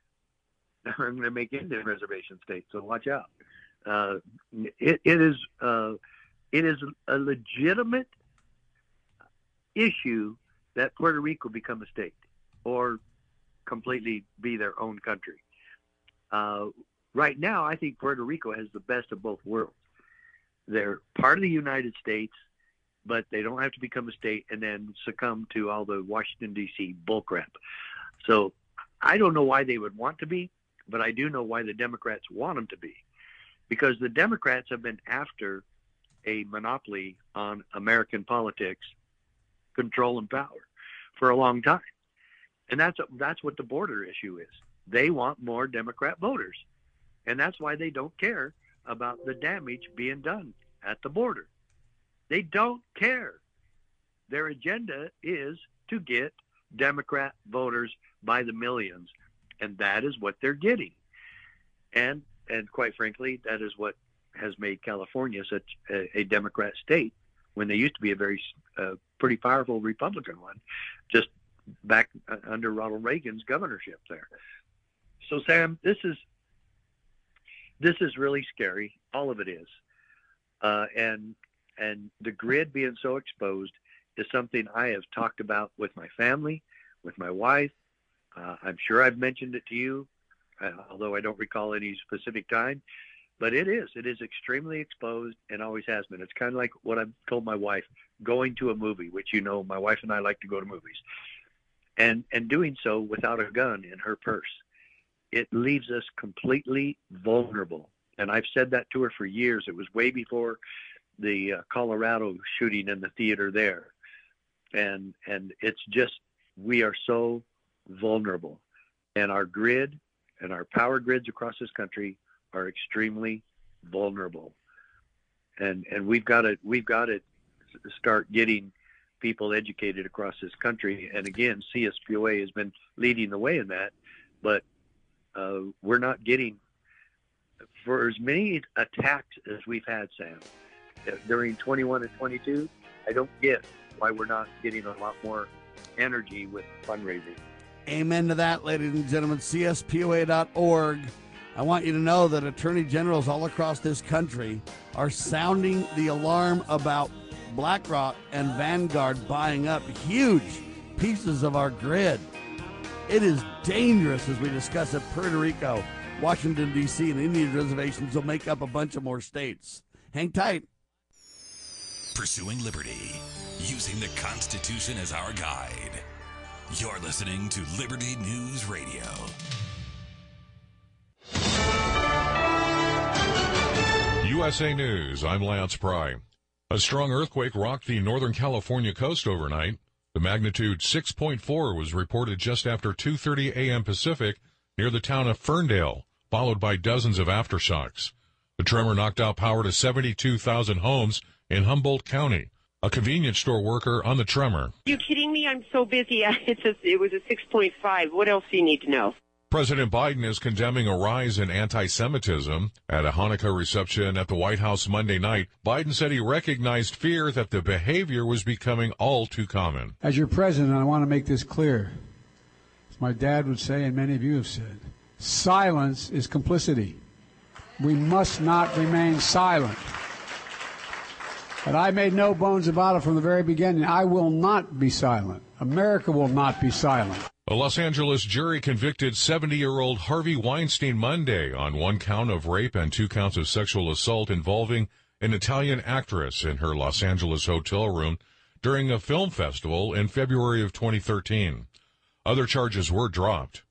Now we're going to make Indian reservation states. So watch out. Uh, it, it is uh, it is a legitimate issue that Puerto Rico become a state or completely be their own country. Uh, right now, I think Puerto Rico has the best of both worlds. They're part of the United States, but they don't have to become a state and then succumb to all the Washington D.C. bullcrap. So I don't know why they would want to be, but I do know why the Democrats want them to be, because the Democrats have been after a monopoly on American politics, control and power for a long time, and that's that's what the border issue is. They want more Democrat voters, and that's why they don't care about the damage being done at the border. They don't care. Their agenda is to get Democrat voters by the millions, and that is what they're getting. And and quite frankly, that is what has made California such a, a Democrat state when they used to be a very uh, pretty powerful Republican one, just back uh, under Ronald Reagan's governorship there. So Sam, this is this is really scary. All of it is, uh, and and the grid being so exposed is something I have talked about with my family, with my wife. Uh, I'm sure I've mentioned it to you, uh, although I don't recall any specific time. But it is. It is extremely exposed and always has been. It's kind of like what I've told my wife going to a movie, which you know my wife and I like to go to movies, and and doing so without a gun in her purse. It leaves us completely vulnerable. And I've said that to her for years. It was way before the uh, Colorado shooting in the theater there, and and it's just we are so vulnerable, and our grid and our power grids across this country are extremely vulnerable, and and we've got to we've got to start getting people educated across this country. And again, CSPOA has been leading the way in that, but uh, we're not getting for as many attacks as we've had, Sam, during 21 and 22. I don't get why we're not getting a lot more energy with fundraising. Amen to that, ladies and gentlemen. CSPOA.org. I want you to know that attorney generals all across this country are sounding the alarm about BlackRock and Vanguard buying up huge pieces of our grid. It is dangerous as we discuss it. Puerto Rico, Washington, D.C., and Indian reservations will make up a bunch of more states. Hang tight. Pursuing liberty, using the Constitution as our guide. You're listening to Liberty News Radio. USA News, I'm Lance Pry. A strong earthquake rocked the Northern California coast overnight. The magnitude 6.4 was reported just after 2:30 a.m. Pacific near the town of Ferndale, followed by dozens of aftershocks. The tremor knocked out power to 72,000 homes in Humboldt County. A convenience store worker on the tremor. Are you kidding me? I'm so busy. It's a, it was a 6.5. What else do you need to know? President Biden is condemning a rise in anti-Semitism. At a Hanukkah reception at the White House Monday night, Biden said he recognized fear that the behavior was becoming all too common. As your president, I want to make this clear. As my dad would say, and many of you have said, silence is complicity. We must not remain silent. But I made no bones about it from the very beginning. I will not be silent. America will not be silent. A Los Angeles jury convicted 70 year old Harvey Weinstein Monday on one count of rape and two counts of sexual assault involving an Italian actress in her Los Angeles hotel room during a film festival in February of 2013. Other charges were dropped.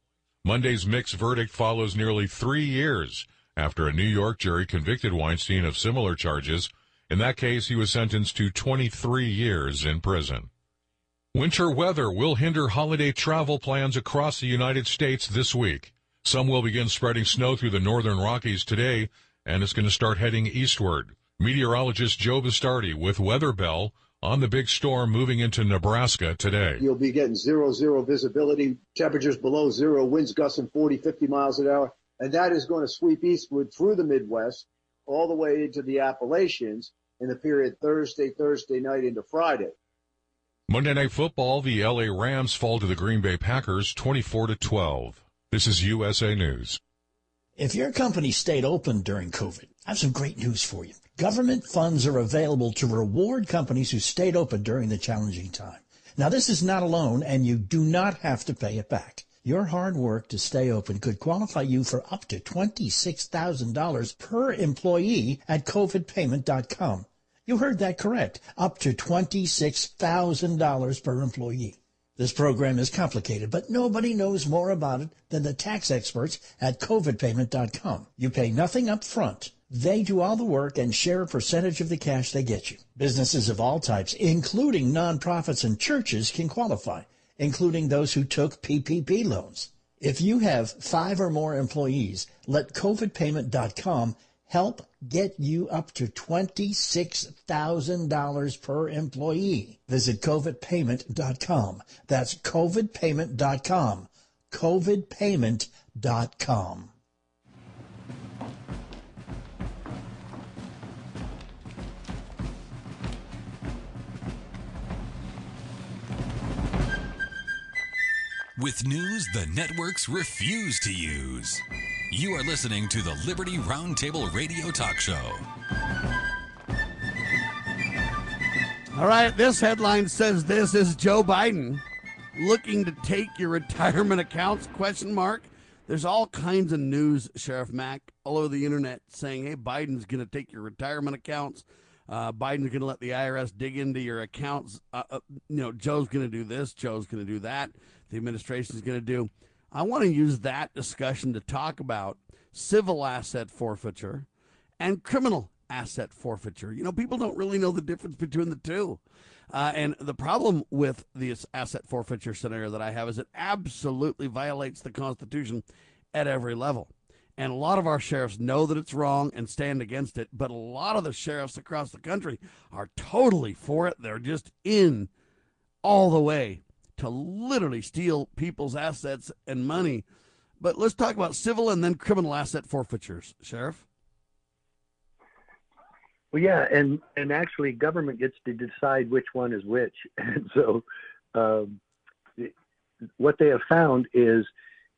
Monday's mixed verdict follows nearly three years after a New York jury convicted Weinstein of similar charges. In that case, he was sentenced to 23 years in prison. Winter weather will hinder holiday travel plans across the United States this week. Some will begin spreading snow through the northern Rockies today, and it's going to start heading eastward. Meteorologist Joe Bastardi with Weather Bell on the big storm moving into Nebraska today. You'll be getting zero zero visibility, temperatures below zero, winds gusting 40, 50 miles an hour, and that is going to sweep eastward through the Midwest all the way into the Appalachians in the period Thursday, Thursday night into Friday. Monday Night Football, the LA Rams fall to the Green Bay Packers 24 to 12. This is USA News. If your company stayed open during COVID, I have some great news for you. Government funds are available to reward companies who stayed open during the challenging time. Now, this is not a loan, and you do not have to pay it back. Your hard work to stay open could qualify you for up to $26,000 per employee at covidpayment.com. You heard that correct. Up to $26,000 per employee. This program is complicated, but nobody knows more about it than the tax experts at covidpayment.com. You pay nothing up front. They do all the work and share a percentage of the cash they get you. Businesses of all types, including nonprofits and churches, can qualify, including those who took PPP loans. If you have five or more employees, let covidpayment.com help get you up to $26,000 per employee. Visit covidpayment.com. That's covidpayment.com. covidpayment.com. With news the networks refuse to use. You are listening to the Liberty Roundtable Radio Talk Show. All right, this headline says this is Joe Biden looking to take your retirement accounts question mark. There's all kinds of news, Sheriff Mack, all over the internet saying, "Hey, Biden's going to take your retirement accounts. Uh, Biden's going to let the IRS dig into your accounts. Uh, uh, you know, Joe's going to do this. Joe's going to do that. The administration is going to do." I want to use that discussion to talk about civil asset forfeiture and criminal asset forfeiture. You know, people don't really know the difference between the two. Uh, and the problem with this asset forfeiture scenario that I have is it absolutely violates the Constitution at every level. And a lot of our sheriffs know that it's wrong and stand against it, but a lot of the sheriffs across the country are totally for it. They're just in all the way to literally steal people's assets and money. But let's talk about civil and then criminal asset forfeitures, Sheriff. Well, yeah, and and actually, government gets to decide which one is which, and so um, what they have found is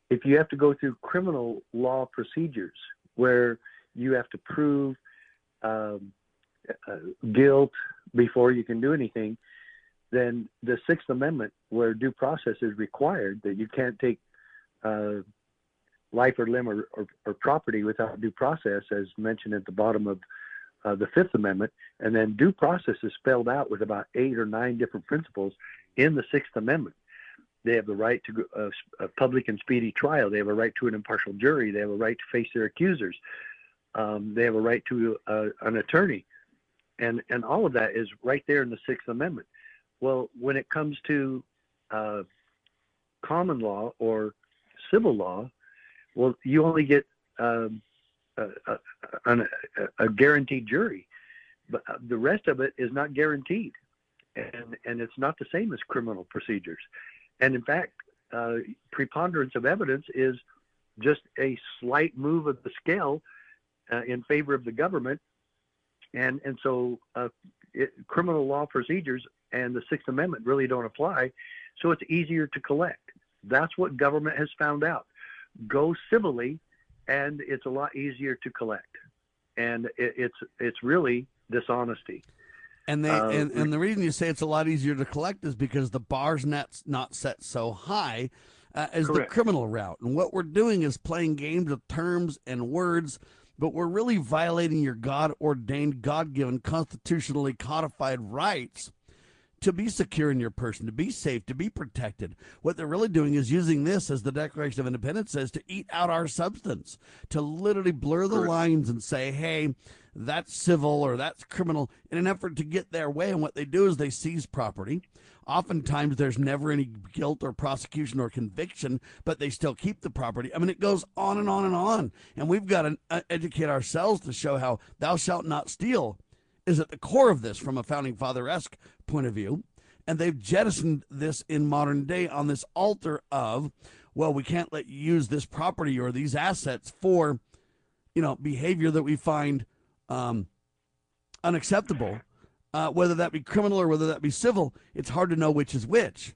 if you have to go through criminal law procedures where you have to prove um, uh, guilt before you can do anything, then the Sixth Amendment, where due process is required, that you can't take uh, life or limb or, or, or, property without due process, as mentioned at the bottom of uh, the Fifth Amendment, and then due process is spelled out with about eight or nine different principles in the Sixth Amendment. They have the right to uh, a public and speedy trial. They have a right to an impartial jury. They have a right to face their accusers. Um, they have a right to uh, an attorney, and and all of that is right there in the Sixth Amendment. Well, when it comes to uh, common law or civil law, well, you only get um, a, a, a, guaranteed jury, but uh, the rest of it is not guaranteed, and and it's not the same as criminal procedures. And in fact, uh, preponderance of evidence is just a slight move of the scale uh, in favor of the government, and and so uh, it, criminal law procedures and the Sixth Amendment really don't apply, so it's easier to collect. That's what government has found out. Go civilly, and it's a lot easier to collect, and it, it's it's really dishonesty. And they uh, and, and the reason you say it's a lot easier to collect is because the bar's not not set so high uh, as correct. the criminal route. And what we're doing is playing games of terms and words, but we're really violating your God ordained, God given, constitutionally codified rights to be secure in your person, to be safe, to be protected. What they're really doing is using this, as the Declaration of Independence says, to eat out our substance, to literally blur the lines and say, hey, that's civil or that's criminal in an effort to get their way. And what they do is they seize property. Oftentimes, there's never any guilt or prosecution or conviction, but they still keep the property. I mean, it goes on and on and on. And we've got to uh, educate ourselves to show how thou shalt not steal is at the core of this from a founding father esque point of view. And they've jettisoned this in modern day on this altar of, well, we can't let you use this property or these assets for, you know, behavior that we find um, unacceptable, uh, whether that be criminal or whether that be civil. It's hard to know which is which,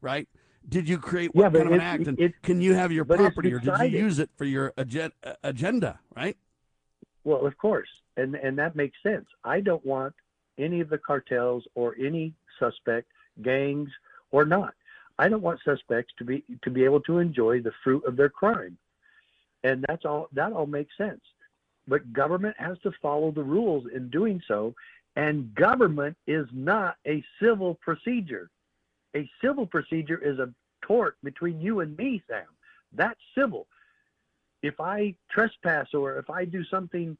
right? Did you create what yeah, kind of an act? And it, can you have your property or did you use it for your agenda, right? Well, of course, and and that makes sense. I don't want any of the cartels or any suspect, gangs or not. I don't want suspects to be to be able to enjoy the fruit of their crime, and that's all. That all makes sense. But government has to follow the rules in doing so, and government is not a civil procedure. A civil procedure is a tort between you and me, Sam. That's civil if I trespass or if I do something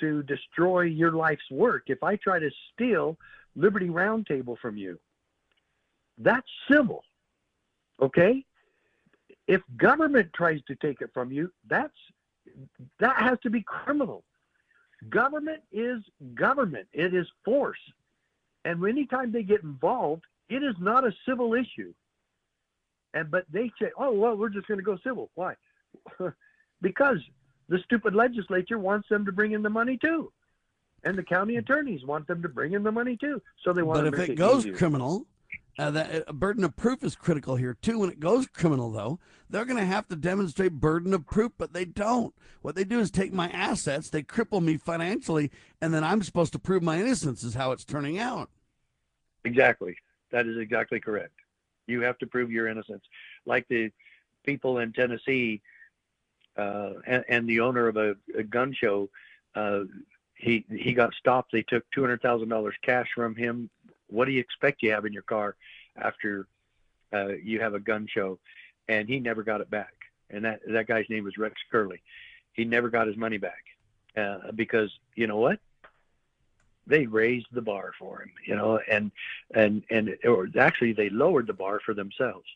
to destroy your life's work, if I try to steal Liberty Roundtable from you, that's civil. Okay? If government tries to take it from you, that's that has to be criminal. Government is government. It is force. And anytime they get involved, it is not a civil issue. And but they say, "Oh well, we're just going to go civil." Why? because the stupid legislature wants them to bring in the money too, and the county attorneys want them to bring in the money too. So they want. But if it, it goes easier. criminal, uh, that uh, burden of proof is critical here too. When it goes criminal, though, they're going to have to demonstrate burden of proof, but they don't. What they do is take my assets, they cripple me financially, and then I'm supposed to prove my innocence. Is how it's turning out. Exactly. That is exactly correct. You have to prove your innocence, like the people in Tennessee uh, and, and, the owner of a, a gun show, uh, he he got stopped. They took two hundred thousand dollars cash from him. What do you expect you have in your car after uh, you have a gun show? And he never got it back. And that that guy's name was Rex Curley. He never got his money back uh, because you know what? They raised the bar for him, you know, and and and or actually they lowered the bar for themselves.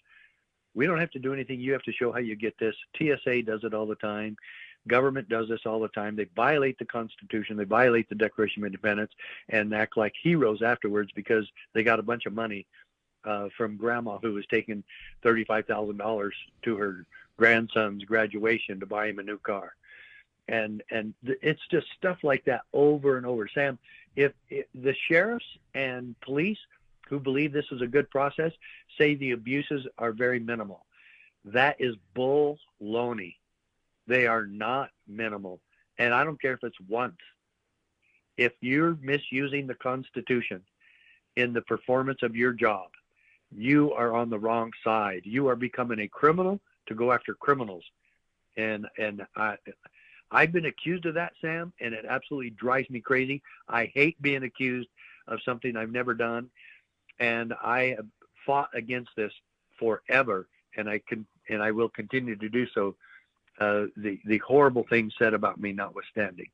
We don't have to do anything. You have to show how you get this. TSA does it all the time. Government does this all the time. They violate the Constitution. They violate the Declaration of Independence and act like heroes afterwards because they got a bunch of money uh, from grandma who was taking thirty-five thousand dollars to her grandson's graduation to buy him a new car, and and it's just stuff like that over and over. Sam, if, if the sheriffs and police who believe this is a good process say the abuses are very minimal. That is bull loney. They are not minimal. And I don't care if it's once. If you're misusing the Constitution in the performance of your job. You are on the wrong side. You are becoming a criminal to go after criminals. And and I I've been accused of that, Sam, and it absolutely drives me crazy. I hate being accused of something I've never done, and I have fought against this forever, and I can and I will continue to do so. Uh, the the horrible things said about me notwithstanding.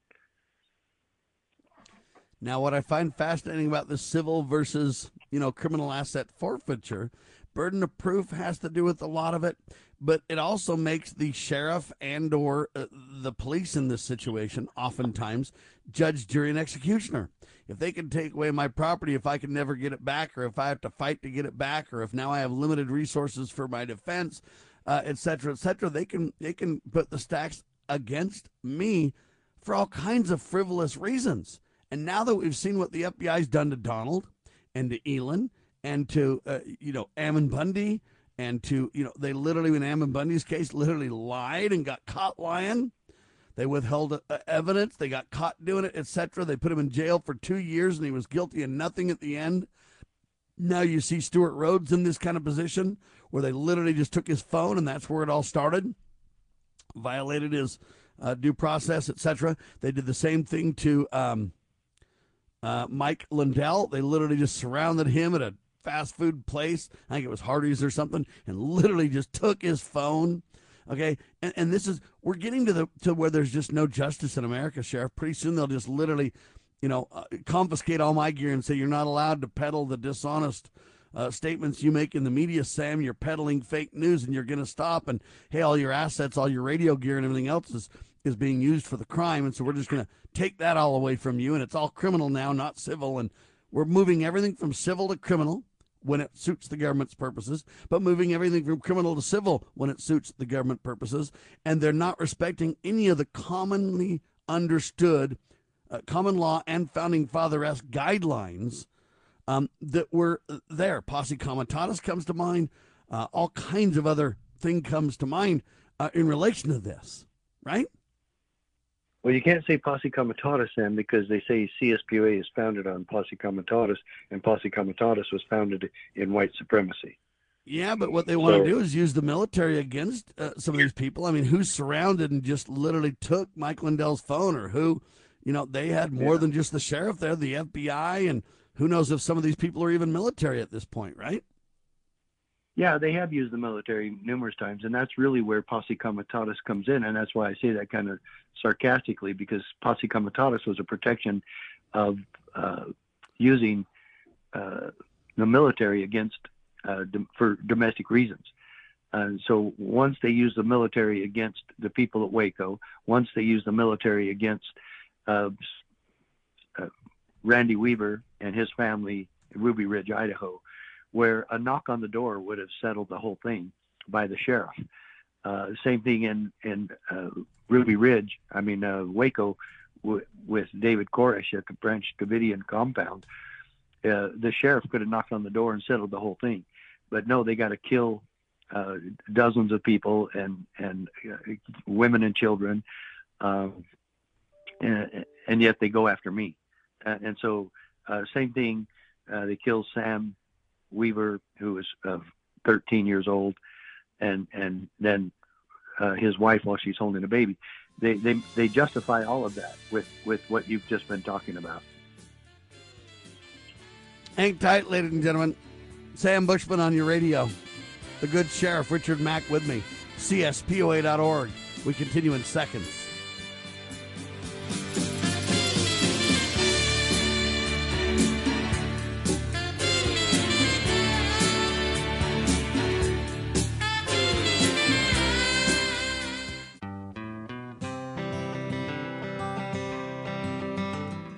Now, what I find fascinating about the civil versus, you know, criminal asset forfeiture, burden of proof has to do with a lot of it, but it also makes the sheriff and or uh, the police in this situation oftentimes judge, jury, and executioner. If they can take away my property, if I can never get it back, or if I have to fight to get it back, or if now I have limited resources for my defense, uh, et cetera, et cetera, they can they can put the stacks against me for all kinds of frivolous reasons. And now that we've seen what the FBI's done to Donald and to Elon and to uh, you know Ammon Bundy and to you know they literally in Ammon Bundy's case literally lied and got caught lying. They withheld uh, evidence. They got caught doing it, etc. They put him in jail for two years, and he was guilty of nothing at the end. Now you see Stewart Rhodes in this kind of position where they literally just took his phone, and that's where it all started. Violated his uh, due process, etc. They did the same thing to um, uh, Mike Lindell. They literally just surrounded him at a fast food place. I think it was Hardee's or something, and literally just took his phone. Okay, and, and this is we're getting to the to where there's just no justice in America, Sheriff. Pretty soon they'll just literally, you know, uh, confiscate all my gear and say you're not allowed to peddle the dishonest uh, statements you make in the media, Sam. You're peddling fake news, and you're going to stop. And hey, all your assets, all your radio gear, and everything else is is being used for the crime, and so we're just going to take that all away from you, and it's all criminal now, not civil, and we're moving everything from civil to criminal when it suits the government's purposes, but moving everything from criminal to civil when it suits the government purposes, and they're not respecting any of the commonly understood uh, common law and founding father esque guidelines um, that were there. Posse comitatus comes to mind. Uh, all kinds of other thing comes to mind uh, in relation to this, right? Well, you can't say posse comitatus, Sam, because they say CSPOA is founded on posse comitatus, and posse comitatus was founded in white supremacy. Yeah, but what they want so, to do is use the military against uh, some of these people. I mean, who surrounded and just literally took Mike Lindell's phone, or who, you know, they had more yeah. than just the sheriff there, the FBI, and who knows if some of these people are even military at this point, right? Yeah, they have used the military numerous times, and that's really where posse comitatus comes in, and that's why I say that kind of sarcastically because posse comitatus was a protection of uh, using uh, the military against uh, for domestic reasons. And so once they use the military against the people at Waco, once they use the military against uh, uh, Randy Weaver and his family in Ruby Ridge, Idaho, where a knock on the door would have settled the whole thing by the sheriff. Uh, same thing in in uh, Ruby Ridge. I mean uh, Waco w- with David Koresh at the Branch Davidian compound. Uh, the sheriff could have knocked on the door and settled the whole thing, but no, they got to kill uh, dozens of people and and uh, women and children, um, and, and yet they go after me. And so same thing. They kill Sam Weaver, who was uh, 13 years old, and and then uh, his wife while she's holding a baby. They, they they justify all of that with with what you've just been talking about. Hang tight, ladies and gentlemen. Sam Bushman on your radio. The good sheriff Richard Mack with me. CSPOA.org. We continue in seconds.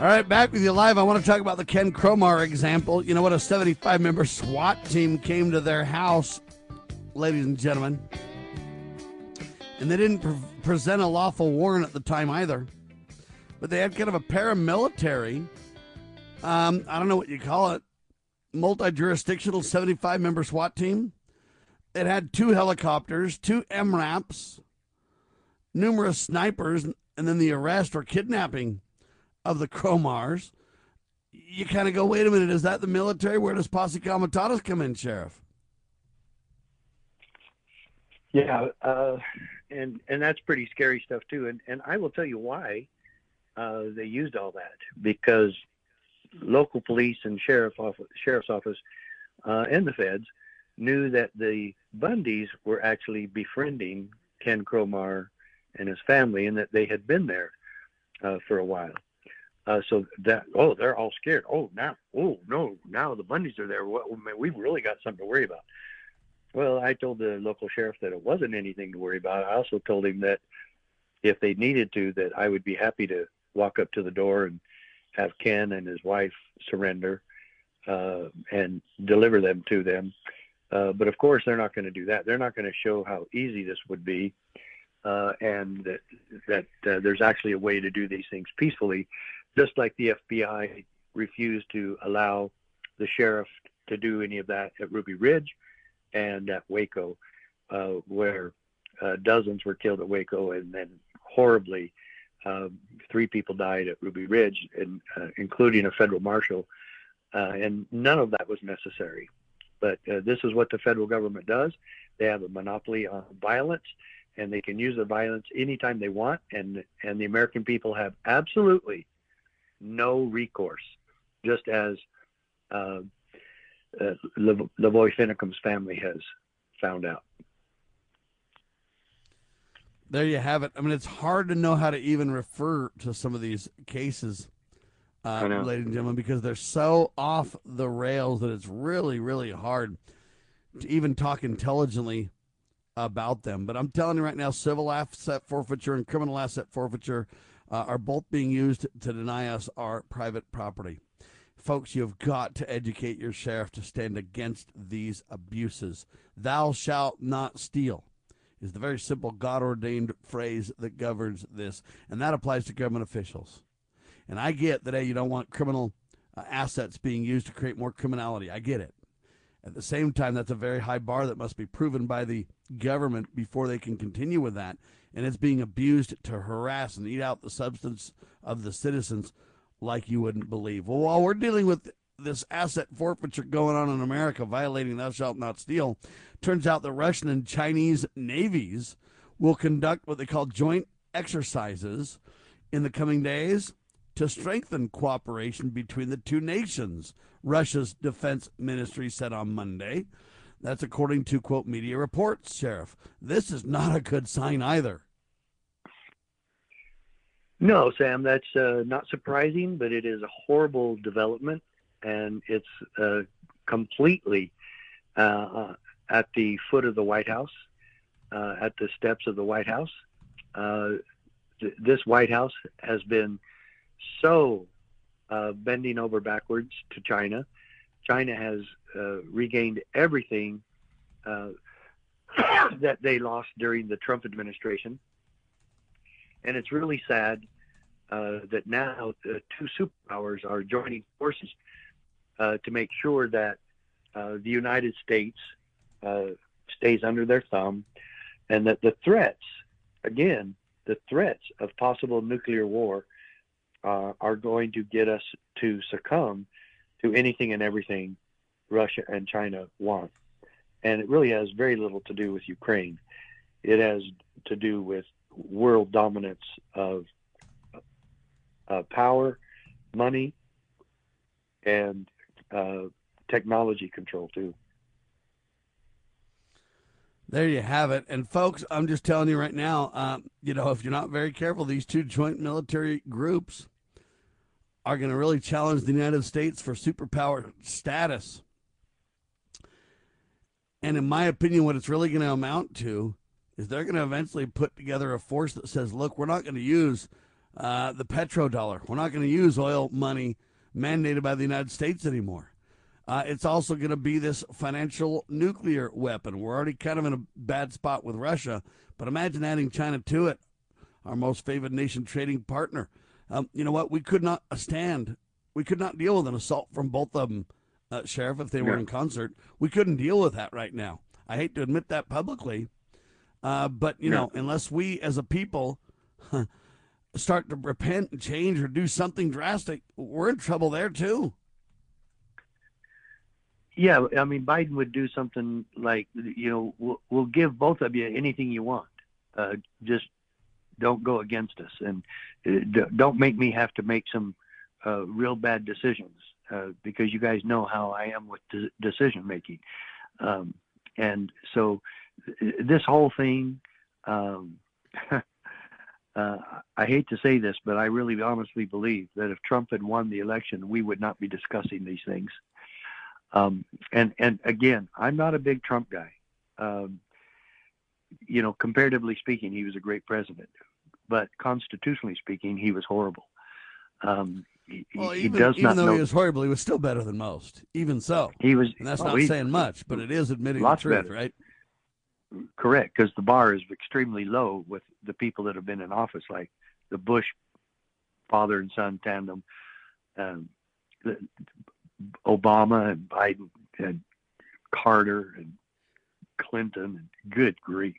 All right, back with you live. I want to talk about the Ken Cromar example. You know what? A 75 member SWAT team came to their house, ladies and gentlemen, and they didn't pre- present a lawful warrant at the time either, but they had kind of a paramilitary, um, I don't know what you call it, multi jurisdictional 75 member SWAT team. It had two helicopters, two MRAPs, numerous snipers, and then the arrest or kidnapping of the Cromars, you kind of go, wait a minute, is that the military? Where does Posse Comitatus come in, Sheriff? Yeah, uh, and and that's pretty scary stuff too. And and I will tell you why uh, they used all that because local police and sheriff office, sheriff's office uh, and the feds knew that the Bundys were actually befriending Ken Cromar and his family, and that they had been there uh, for a while. Uh, so that oh, they're all scared. Oh, now oh no, now the Bundys are there. Well, man, we've really got something to worry about. Well, I told the local sheriff that it wasn't anything to worry about. I also told him that if they needed to, that I would be happy to walk up to the door and have Ken and his wife surrender uh, and deliver them to them. Uh, but of course, they're not going to do that. They're not going to show how easy this would be, uh, and that that uh, there's actually a way to do these things peacefully just like the FBI refused to allow the sheriff to do any of that at Ruby Ridge and at Waco, uh, where uh, dozens were killed at Waco, and then horribly, um, three people died at Ruby Ridge, and, uh, including a federal marshal. Uh, and none of that was necessary. But uh, this is what the federal government does. They have a monopoly on violence, and they can use the violence anytime they want. And and the American people have absolutely no recourse, just as uh, uh, Lavoy Finicum's family has found out. There you have it. I mean, it's hard to know how to even refer to some of these cases, uh, ladies and gentlemen, because they're so off the rails that it's really, really hard to even talk intelligently about them. But I'm telling you right now, civil asset forfeiture and criminal asset forfeiture uh, are both being used to deny us our private property. Folks, you've got to educate your sheriff to stand against these abuses. Thou shalt not steal is the very simple God ordained phrase that governs this, and that applies to government officials. And I get that, hey, you don't want criminal uh, assets being used to create more criminality. I get it. At the same time, that's a very high bar that must be proven by the government before they can continue with that and it's being abused to harass and eat out the substance of the citizens like you wouldn't believe. Well, while we're dealing with this asset forfeiture going on in America, violating thou shalt not steal, turns out the Russian and Chinese navies will conduct what they call joint exercises in the coming days to strengthen cooperation between the two nations, Russia's defense ministry said on Monday. That's according to, quote, media reports, Sheriff. This is not a good sign either. No, Sam, that's uh, not surprising, but it is a horrible development, and it's uh, completely uh, uh at the foot of the White House, uh, at the steps of the White House. Uh, th- this White House has been so bending over backwards to China. China has regained everything that they lost during the Trump administration and it's really sad uh, that now two superpowers are joining forces uh, to make sure that uh, the United States uh, stays under their thumb and that the threats, again, the threats of possible nuclear war uh, are going to get us to succumb to anything and everything Russia and China want. And it really has very little to do with Ukraine. It has to do with world dominance of uh, power, money, and uh, technology control too. There you have it. And folks, I'm just telling you right now, uh, you know, if you're not very careful, these two joint military groups are going to really challenge the United States for superpower status. And in my opinion, what it's really going to amount to is they're going to eventually put together a force that says, look, we're not going to use uh, the petrodollar. We're not going to use oil money mandated by the United States anymore. Uh, it's also going to be this financial nuclear weapon. We're already kind of in a bad spot with Russia, but imagine adding China to it, our most favored nation trading partner. Um, you know what? We could not stand. We could not deal with an assault from both of them, uh, Sheriff, if they were yeah. in concert. We couldn't deal with that right now. I hate to admit that publicly, uh, but you know, unless we as a people start to repent and change or do something drastic, we're in trouble there too. Yeah, I mean, Biden would do something like, you know, we'll, we'll give both of you anything you want. Uh, just don't go against us, and uh, don't make me have to make some uh, real bad decisions uh, because you guys know how I am with de- decision making. Um, and so this whole thing, um, uh, I hate to say this, but I really honestly believe that if Trump had won the election, we would not be discussing these things. Um, and and again, I'm not a big Trump guy. Um, you know, comparatively speaking, he was a great president, but constitutionally speaking, he was horrible. Um, he, well, he even, does even not though know. he was horrible, he was still better than most. Even so, He was. and that's well, not he- saying much, but it is admitting the truth, better. right? Correct, because the bar is extremely low with the people that have been in office, like the Bush father and son tandem, um, Obama and Biden and Carter and Clinton. And good grief,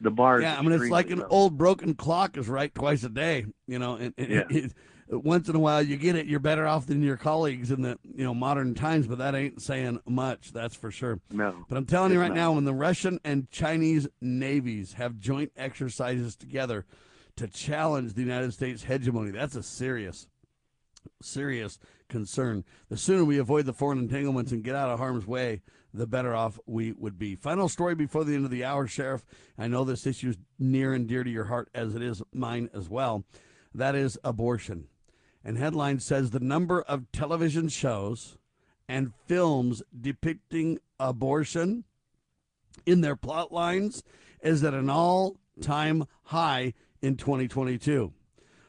the bar. is Yeah, I mean, it's like an low. old broken clock is right twice a day. You know, and, and Yeah. it- once in a while you get it, you're better off than your colleagues in the you know modern times, but that ain't saying much. That's for sure. No, But I'm telling you right not. now, when the Russian and Chinese navies have joint exercises together to challenge the United States hegemony, that's a serious, serious concern. The sooner we avoid the foreign entanglements and get out of harm's way, the better off we would be. Final story before the end of the hour, Sheriff. I know this issue is near and dear to your heart, as it is mine as well. That is abortion. And headline says the number of television shows and films depicting abortion in their plot lines is at an all time high in 2022.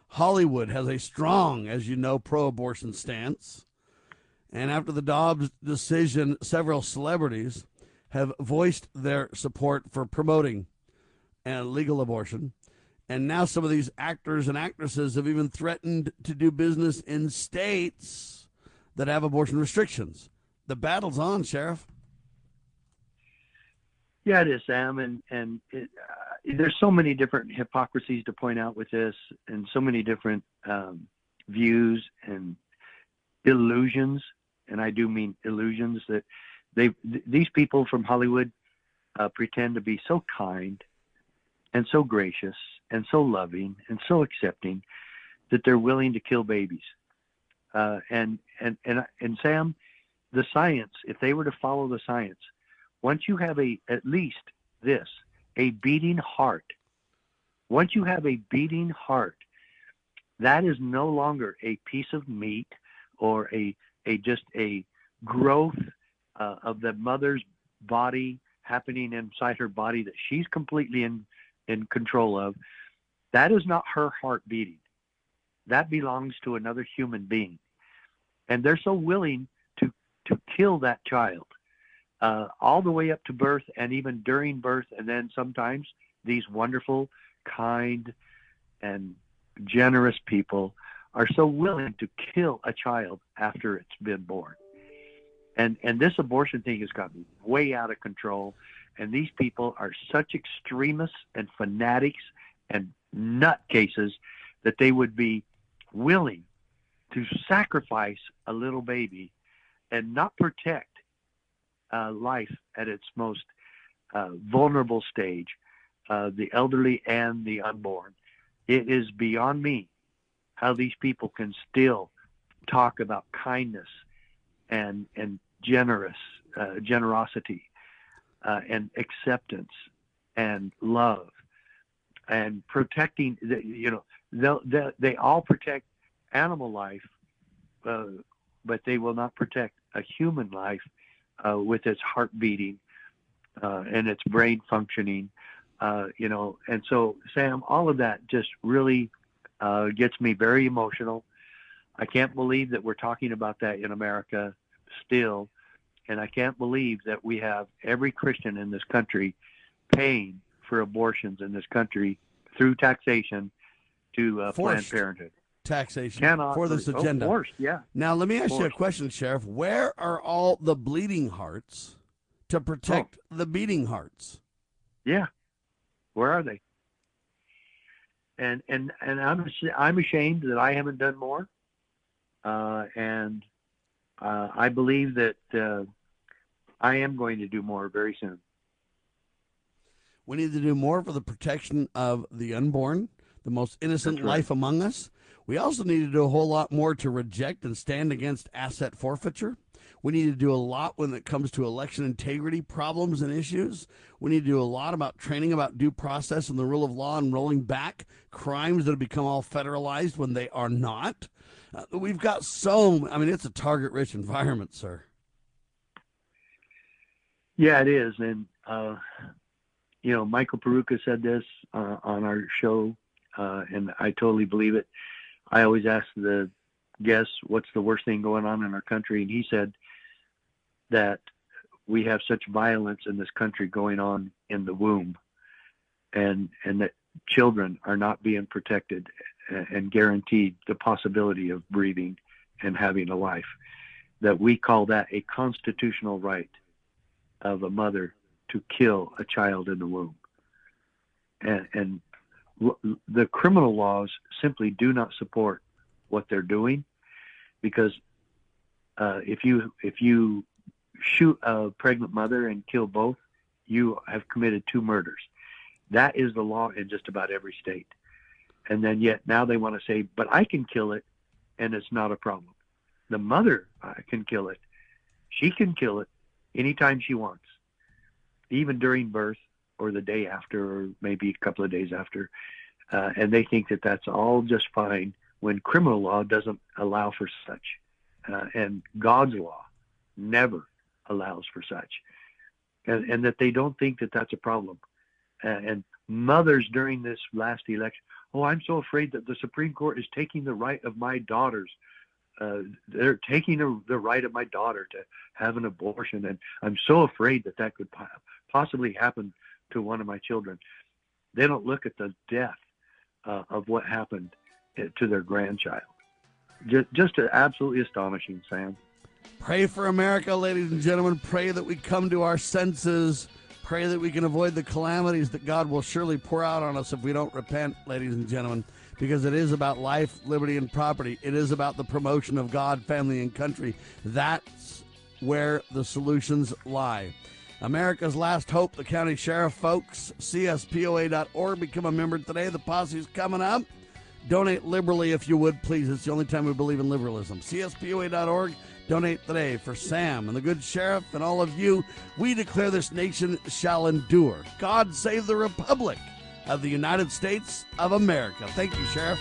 Hollywood has a strong, as you know, pro abortion stance. And after the Dobbs decision, several celebrities have voiced their support for promoting uh, legal abortion. And now some of these actors and actresses have even threatened to do business in states that have abortion restrictions. The battle's on, Sheriff. Yeah, it is, Sam, and and it, uh, there's so many different hypocrisies to point out with this, and so many different um, views and illusions, and I do mean illusions that they th- these people from Hollywood uh, pretend to be so kind and so gracious and so loving and so accepting that they're willing to kill babies. Uh, and and and and Sam, the science, if they were to follow the science, once you have a at least this a beating heart, once you have a beating heart, that is no longer a piece of meat or a a just a growth uh, of the mother's body happening inside her body that she's completely in in control of. That is not her heart beating. That belongs to another human being, and they're so willing to to kill that child uh, all the way up to birth and even during birth, and then sometimes these wonderful, kind, and generous people are so willing to kill a child after it's been born. And and this abortion thing has gotten way out of control. And these people are such extremists and fanatics and nutcases that they would be willing to sacrifice a little baby and not protect uh, life at its most uh, vulnerable stage, uh, the elderly and the unborn. It is beyond me how these people can still talk about kindness and and generous uh, generosity uh, and acceptance and love and protecting the, you know they they all protect animal life uh, but they will not protect a human life uh, with its heart beating uh, and its brain functioning uh, you know and so sam all of that just really uh, gets me very emotional. I can't believe that we're talking about that in America still. And I can't believe that we have every Christian in this country paying for abortions in this country through taxation to uh, Planned Parenthood. Taxation Cannot, for this oh, agenda. forced, yeah. Now, let me ask you a question, Sheriff. Where are all the bleeding hearts to protect Oh. the beating hearts? Yeah, where are they? And and and I'm I'm ashamed that I haven't done more. Uh, and uh, I believe that uh, I am going to do more very soon. We need to do more for the protection of the unborn, the most innocent right. life among us. We also need to do a whole lot more to reject and stand against asset forfeiture. We need to do a lot when it comes to election integrity problems and issues. We need to do a lot about training about due process and the rule of law and rolling back crimes that have become all federalized when they are not. Uh, we've got so, I mean, it's a target rich environment, sir. Yeah, it is, and uh, you know, Michael Peroutka said this uh, on our show, uh, and I totally believe it. I always ask the guests, "What's the worst thing going on in our country?" And he said that we have such violence in this country going on in the womb, and and that children are not being protected and guaranteed the possibility of breathing and having a life. That we call that a constitutional right of a mother to kill a child in the womb. And, and the criminal laws simply do not support what they're doing because uh, if you if you shoot a pregnant mother and kill both, you have committed two murders. That is the law in just about every state. And then yet now they want to say, but I can kill it and it's not a problem. The mother uh, can kill it. She can kill it anytime she wants, even during birth or the day after, or maybe a couple of days after. Uh, and they think that that's all just fine when criminal law doesn't allow for such. Uh, and God's law never allows for such. And, and that they don't think that that's a problem. Uh, and mothers during this last election, oh, I'm so afraid that the Supreme Court is taking the right of my daughters uh, they're taking the, the right of my daughter to have an abortion, and I'm so afraid that that could po- possibly happen to one of my children. They don't look at the death uh, of what happened uh, to their grandchild. Just, just absolutely astonishing, Sam. Pray for America, ladies and gentlemen. Pray that we come to our senses. Pray that we can avoid the calamities that God will surely pour out on us if we don't repent, ladies and gentlemen, because it is about life, liberty, and property. It is about the promotion of God, family, and country. That's where the solutions lie. America's Last Hope, the county sheriff, folks, cspoa.org. Become a member today. The posse's coming up. Donate liberally if you would, please. It's the only time we believe in liberalism. CSPOA.org. Donate today for Sam and the good sheriff and all of you. We declare this nation shall endure. God save the Republic of the United States of America. Thank you, Sheriff.